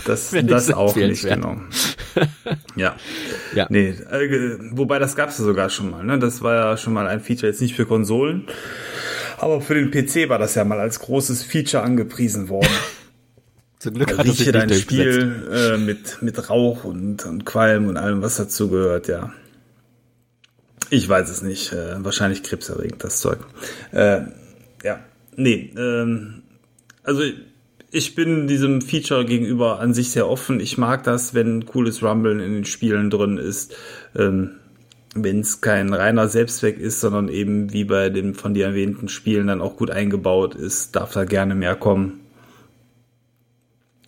A: Das, das auch nicht, genau. <laughs> ja. ja. Nee, äh, wobei das gab's ja sogar schon mal, ne? Das war ja schon mal ein Feature, jetzt nicht für Konsolen. Aber für den PC war das ja mal als großes Feature angepriesen worden. Zum Glück hat Rieche dein Spiel äh, mit, mit Rauch und, und Qualm und allem, was dazu gehört, ja. Ich weiß es nicht. Äh, wahrscheinlich krebserregend, das Zeug. Äh, ja, nee. Ähm, also ich bin diesem Feature gegenüber an sich sehr offen. Ich mag das, wenn cooles Rumblen in den Spielen drin ist. Ähm, wenn es kein reiner Selbstzweck ist, sondern eben wie bei den von dir erwähnten Spielen dann auch gut eingebaut ist, darf da gerne mehr kommen.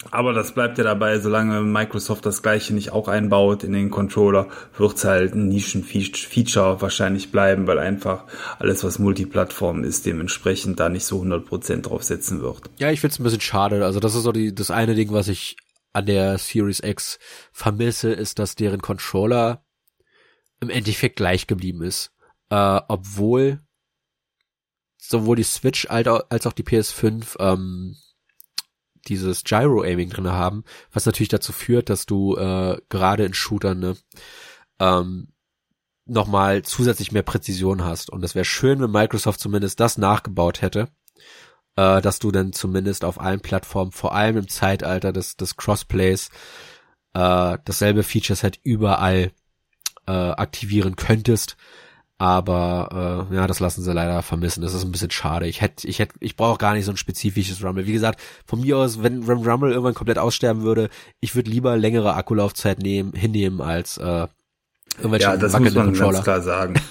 A: Aber das bleibt ja dabei, solange Microsoft das gleiche nicht auch einbaut in den Controller, wird es halt ein Nischen-Feature wahrscheinlich bleiben, weil einfach alles, was Multiplattform ist, dementsprechend da nicht so 100% drauf setzen wird.
B: Ja, ich finde es ein bisschen schade. Also das ist so die, das eine Ding, was ich an der Series X vermisse, ist, dass deren Controller im Endeffekt gleich geblieben ist. Äh, obwohl sowohl die Switch als auch die PS5 ähm, dieses Gyro-Aiming drin haben, was natürlich dazu führt, dass du äh, gerade in Shootern ne, ähm, nochmal zusätzlich mehr Präzision hast. Und es wäre schön, wenn Microsoft zumindest das nachgebaut hätte, äh, dass du dann zumindest auf allen Plattformen, vor allem im Zeitalter des, des Crossplays, äh, dasselbe Features halt überall äh, aktivieren könntest aber äh, ja, das lassen sie leider vermissen. Das ist ein bisschen schade. Ich hätte, ich hätte, ich brauche gar nicht so ein spezifisches Rumble. Wie gesagt, von mir aus, wenn Rumble irgendwann komplett aussterben würde, ich würde lieber längere Akkulaufzeit nehmen, hinnehmen als äh,
A: ja, das muss man ganz klar sagen. <laughs>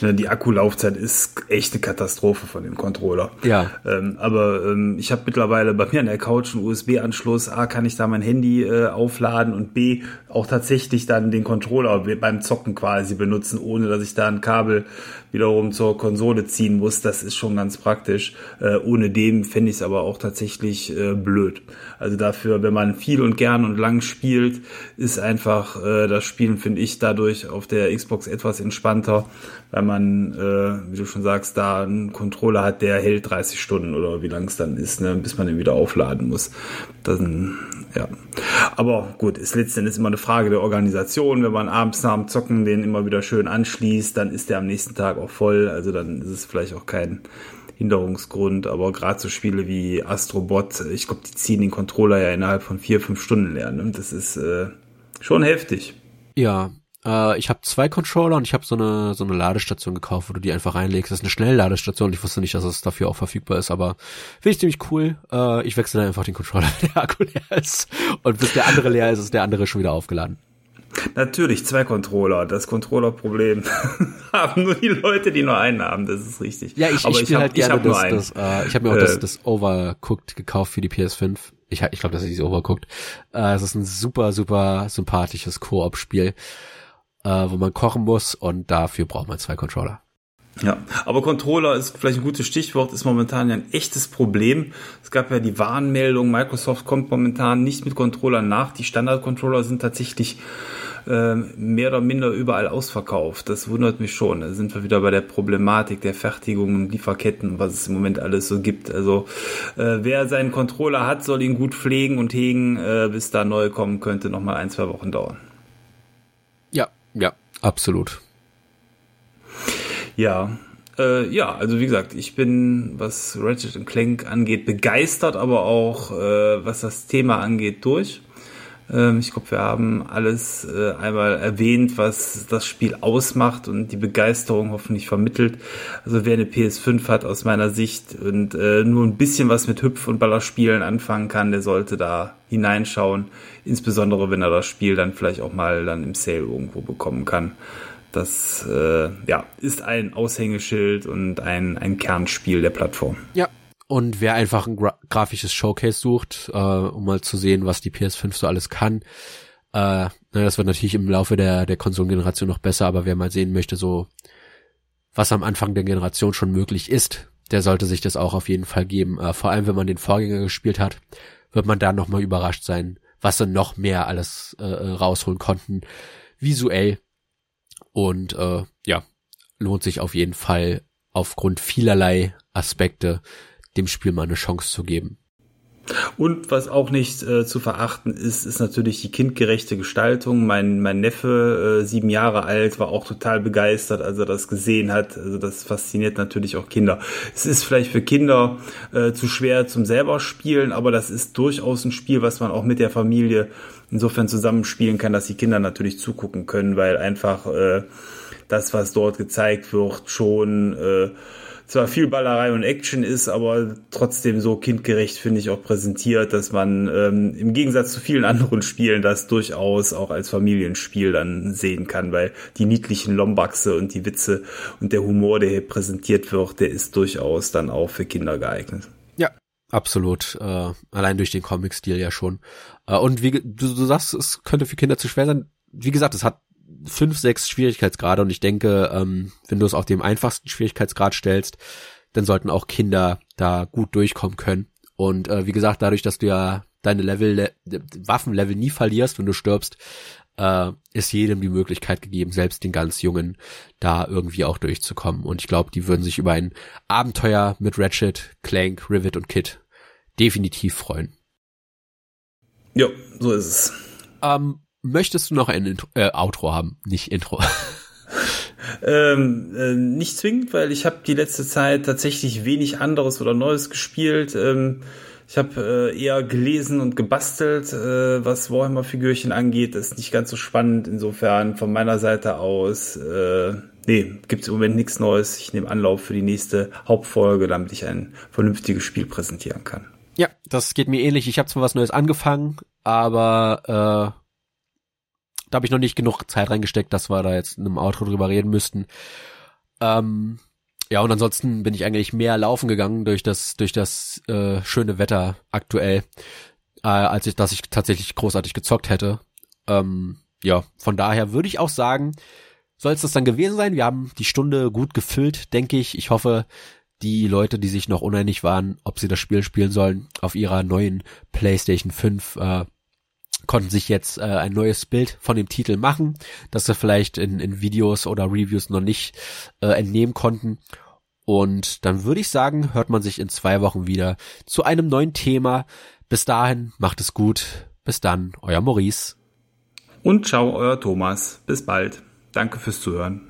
A: Ne, die Akkulaufzeit ist echt eine Katastrophe von dem Controller.
B: Ja.
A: Ähm, aber ähm, ich habe mittlerweile bei mir an der Couch einen USB-Anschluss. A, kann ich da mein Handy äh, aufladen und B, auch tatsächlich dann den Controller beim Zocken quasi benutzen, ohne dass ich da ein Kabel wiederum zur Konsole ziehen muss. Das ist schon ganz praktisch. Äh, ohne dem fände ich es aber auch tatsächlich äh, blöd. Also dafür, wenn man viel und gern und lang spielt, ist einfach äh, das Spielen, finde ich, dadurch auf der Xbox etwas entspannter, weil man, äh, wie du schon sagst, da einen Controller hat, der hält 30 Stunden oder wie lang es dann ist, ne, bis man den wieder aufladen muss. Dann, ja. Aber gut, ist letztendlich immer eine Frage der Organisation. Wenn man abends nach dem Zocken den immer wieder schön anschließt, dann ist der am nächsten Tag auch voll. Also dann ist es vielleicht auch kein Hinderungsgrund. Aber gerade so Spiele wie Astrobot, ich glaube, die ziehen den Controller ja innerhalb von vier, fünf Stunden lernen. Das ist äh, schon heftig.
B: Ja, äh, ich habe zwei Controller und ich habe so eine so eine Ladestation gekauft, wo du die einfach reinlegst. Das ist eine Schnellladestation. Ich wusste nicht, dass es dafür auch verfügbar ist, aber finde ich ziemlich cool. Äh, ich wechsle dann einfach den Controller, <laughs> wenn der Akku leer ist. Und bis der andere leer ist, ist der andere schon wieder aufgeladen.
A: Natürlich, zwei Controller. Das Controller-Problem <laughs> haben nur die Leute, die nur einen haben. Das ist richtig.
B: Ja, ich, ich spiele halt gerne das, das äh, ich habe mir auch äh, das, das Overcooked gekauft für die PS5. Ich, ich glaube, das ist Overcooked. Äh, es ist ein super, super sympathisches Koop-Spiel äh, wo man kochen muss und dafür braucht man zwei Controller.
A: Ja, aber Controller ist vielleicht ein gutes Stichwort, ist momentan ja ein echtes Problem. Es gab ja die Warnmeldung, Microsoft kommt momentan nicht mit Controllern nach. Die Standard-Controller sind tatsächlich äh, mehr oder minder überall ausverkauft. Das wundert mich schon. Da sind wir wieder bei der Problematik der Fertigung und Lieferketten, was es im Moment alles so gibt. Also äh, wer seinen Controller hat, soll ihn gut pflegen und hegen, äh, bis da neu kommen könnte, nochmal ein, zwei Wochen dauern.
B: Ja, absolut.
A: Ja, äh, ja, also wie gesagt, ich bin, was Ratchet Clank angeht, begeistert, aber auch äh, was das Thema angeht, durch. Ähm, ich glaube, wir haben alles äh, einmal erwähnt, was das Spiel ausmacht und die Begeisterung hoffentlich vermittelt. Also wer eine PS5 hat aus meiner Sicht und äh, nur ein bisschen was mit Hüpf- und Ballerspielen anfangen kann, der sollte da hineinschauen. Insbesondere wenn er das Spiel dann vielleicht auch mal dann im Sale irgendwo bekommen kann. Das äh, ja, ist ein Aushängeschild und ein, ein Kernspiel der Plattform.
B: Ja, Und wer einfach ein gra grafisches Showcase sucht, äh, um mal zu sehen, was die PS5 so alles kann, äh, das wird natürlich im Laufe der, der Konsolengeneration noch besser, aber wer mal sehen möchte, so was am Anfang der Generation schon möglich ist, der sollte sich das auch auf jeden Fall geben. Äh, vor allem, wenn man den Vorgänger gespielt hat, wird man da nochmal überrascht sein, was sie noch mehr alles äh, rausholen konnten, visuell. Und äh, ja, lohnt sich auf jeden Fall aufgrund vielerlei Aspekte dem Spiel mal eine Chance zu geben.
A: Und was auch nicht äh, zu verachten ist, ist natürlich die kindgerechte Gestaltung. Mein, mein Neffe, äh, sieben Jahre alt, war auch total begeistert, als er das gesehen hat. Also das fasziniert natürlich auch Kinder. Es ist vielleicht für Kinder äh, zu schwer zum selber spielen, aber das ist durchaus ein Spiel, was man auch mit der Familie insofern zusammenspielen kann, dass die Kinder natürlich zugucken können, weil einfach äh, das, was dort gezeigt wird, schon äh, zwar viel Ballerei und Action ist, aber trotzdem so kindgerecht, finde ich, auch präsentiert, dass man ähm, im Gegensatz zu vielen anderen Spielen das durchaus auch als Familienspiel dann sehen kann, weil die niedlichen Lombaxe und die Witze und der Humor, der hier präsentiert wird, der ist durchaus dann auch für Kinder geeignet.
B: Ja, absolut. Äh, allein durch den Comic-Stil ja schon. Äh, und wie du, du sagst, es könnte für Kinder zu schwer sein. Wie gesagt, es hat fünf, sechs Schwierigkeitsgrade und ich denke, ähm, wenn du es auf dem einfachsten Schwierigkeitsgrad stellst, dann sollten auch Kinder da gut durchkommen können. Und äh, wie gesagt, dadurch, dass du ja deine Level, Waffenlevel nie verlierst, wenn du stirbst, äh, ist jedem die Möglichkeit gegeben, selbst den ganz Jungen, da irgendwie auch durchzukommen. Und ich glaube, die würden sich über ein Abenteuer mit Ratchet, Clank, Rivet und Kit definitiv freuen.
A: Ja, so ist es.
B: Ähm, Möchtest du noch ein Intro, äh, Outro haben, nicht Intro? <laughs>
A: ähm, äh, nicht zwingend, weil ich habe die letzte Zeit tatsächlich wenig anderes oder Neues gespielt. Ähm, ich habe äh, eher gelesen und gebastelt, äh, was Warhammer-Figürchen angeht. Das ist nicht ganz so spannend. Insofern von meiner Seite aus, äh, nee, gibt es im Moment nichts Neues. Ich nehme Anlauf für die nächste Hauptfolge, damit ich ein vernünftiges Spiel präsentieren kann.
B: Ja, das geht mir ähnlich. Ich habe zwar was Neues angefangen, aber äh, da habe ich noch nicht genug Zeit reingesteckt, dass wir da jetzt in einem Outro drüber reden müssten. Ähm, ja, und ansonsten bin ich eigentlich mehr laufen gegangen durch das, durch das äh, schöne Wetter aktuell, äh, als ich, dass ich tatsächlich großartig gezockt hätte. Ähm, ja, von daher würde ich auch sagen, soll es das dann gewesen sein. Wir haben die Stunde gut gefüllt, denke ich. Ich hoffe, die Leute, die sich noch uneinig waren, ob sie das Spiel spielen sollen, auf ihrer neuen PlayStation 5 äh, konnten sich jetzt äh, ein neues Bild von dem Titel machen, das sie vielleicht in, in Videos oder Reviews noch nicht äh, entnehmen konnten. Und dann würde ich sagen, hört man sich in zwei Wochen wieder zu einem neuen Thema. Bis dahin, macht es gut. Bis dann, euer Maurice.
A: Und ciao, euer Thomas. Bis bald. Danke fürs Zuhören.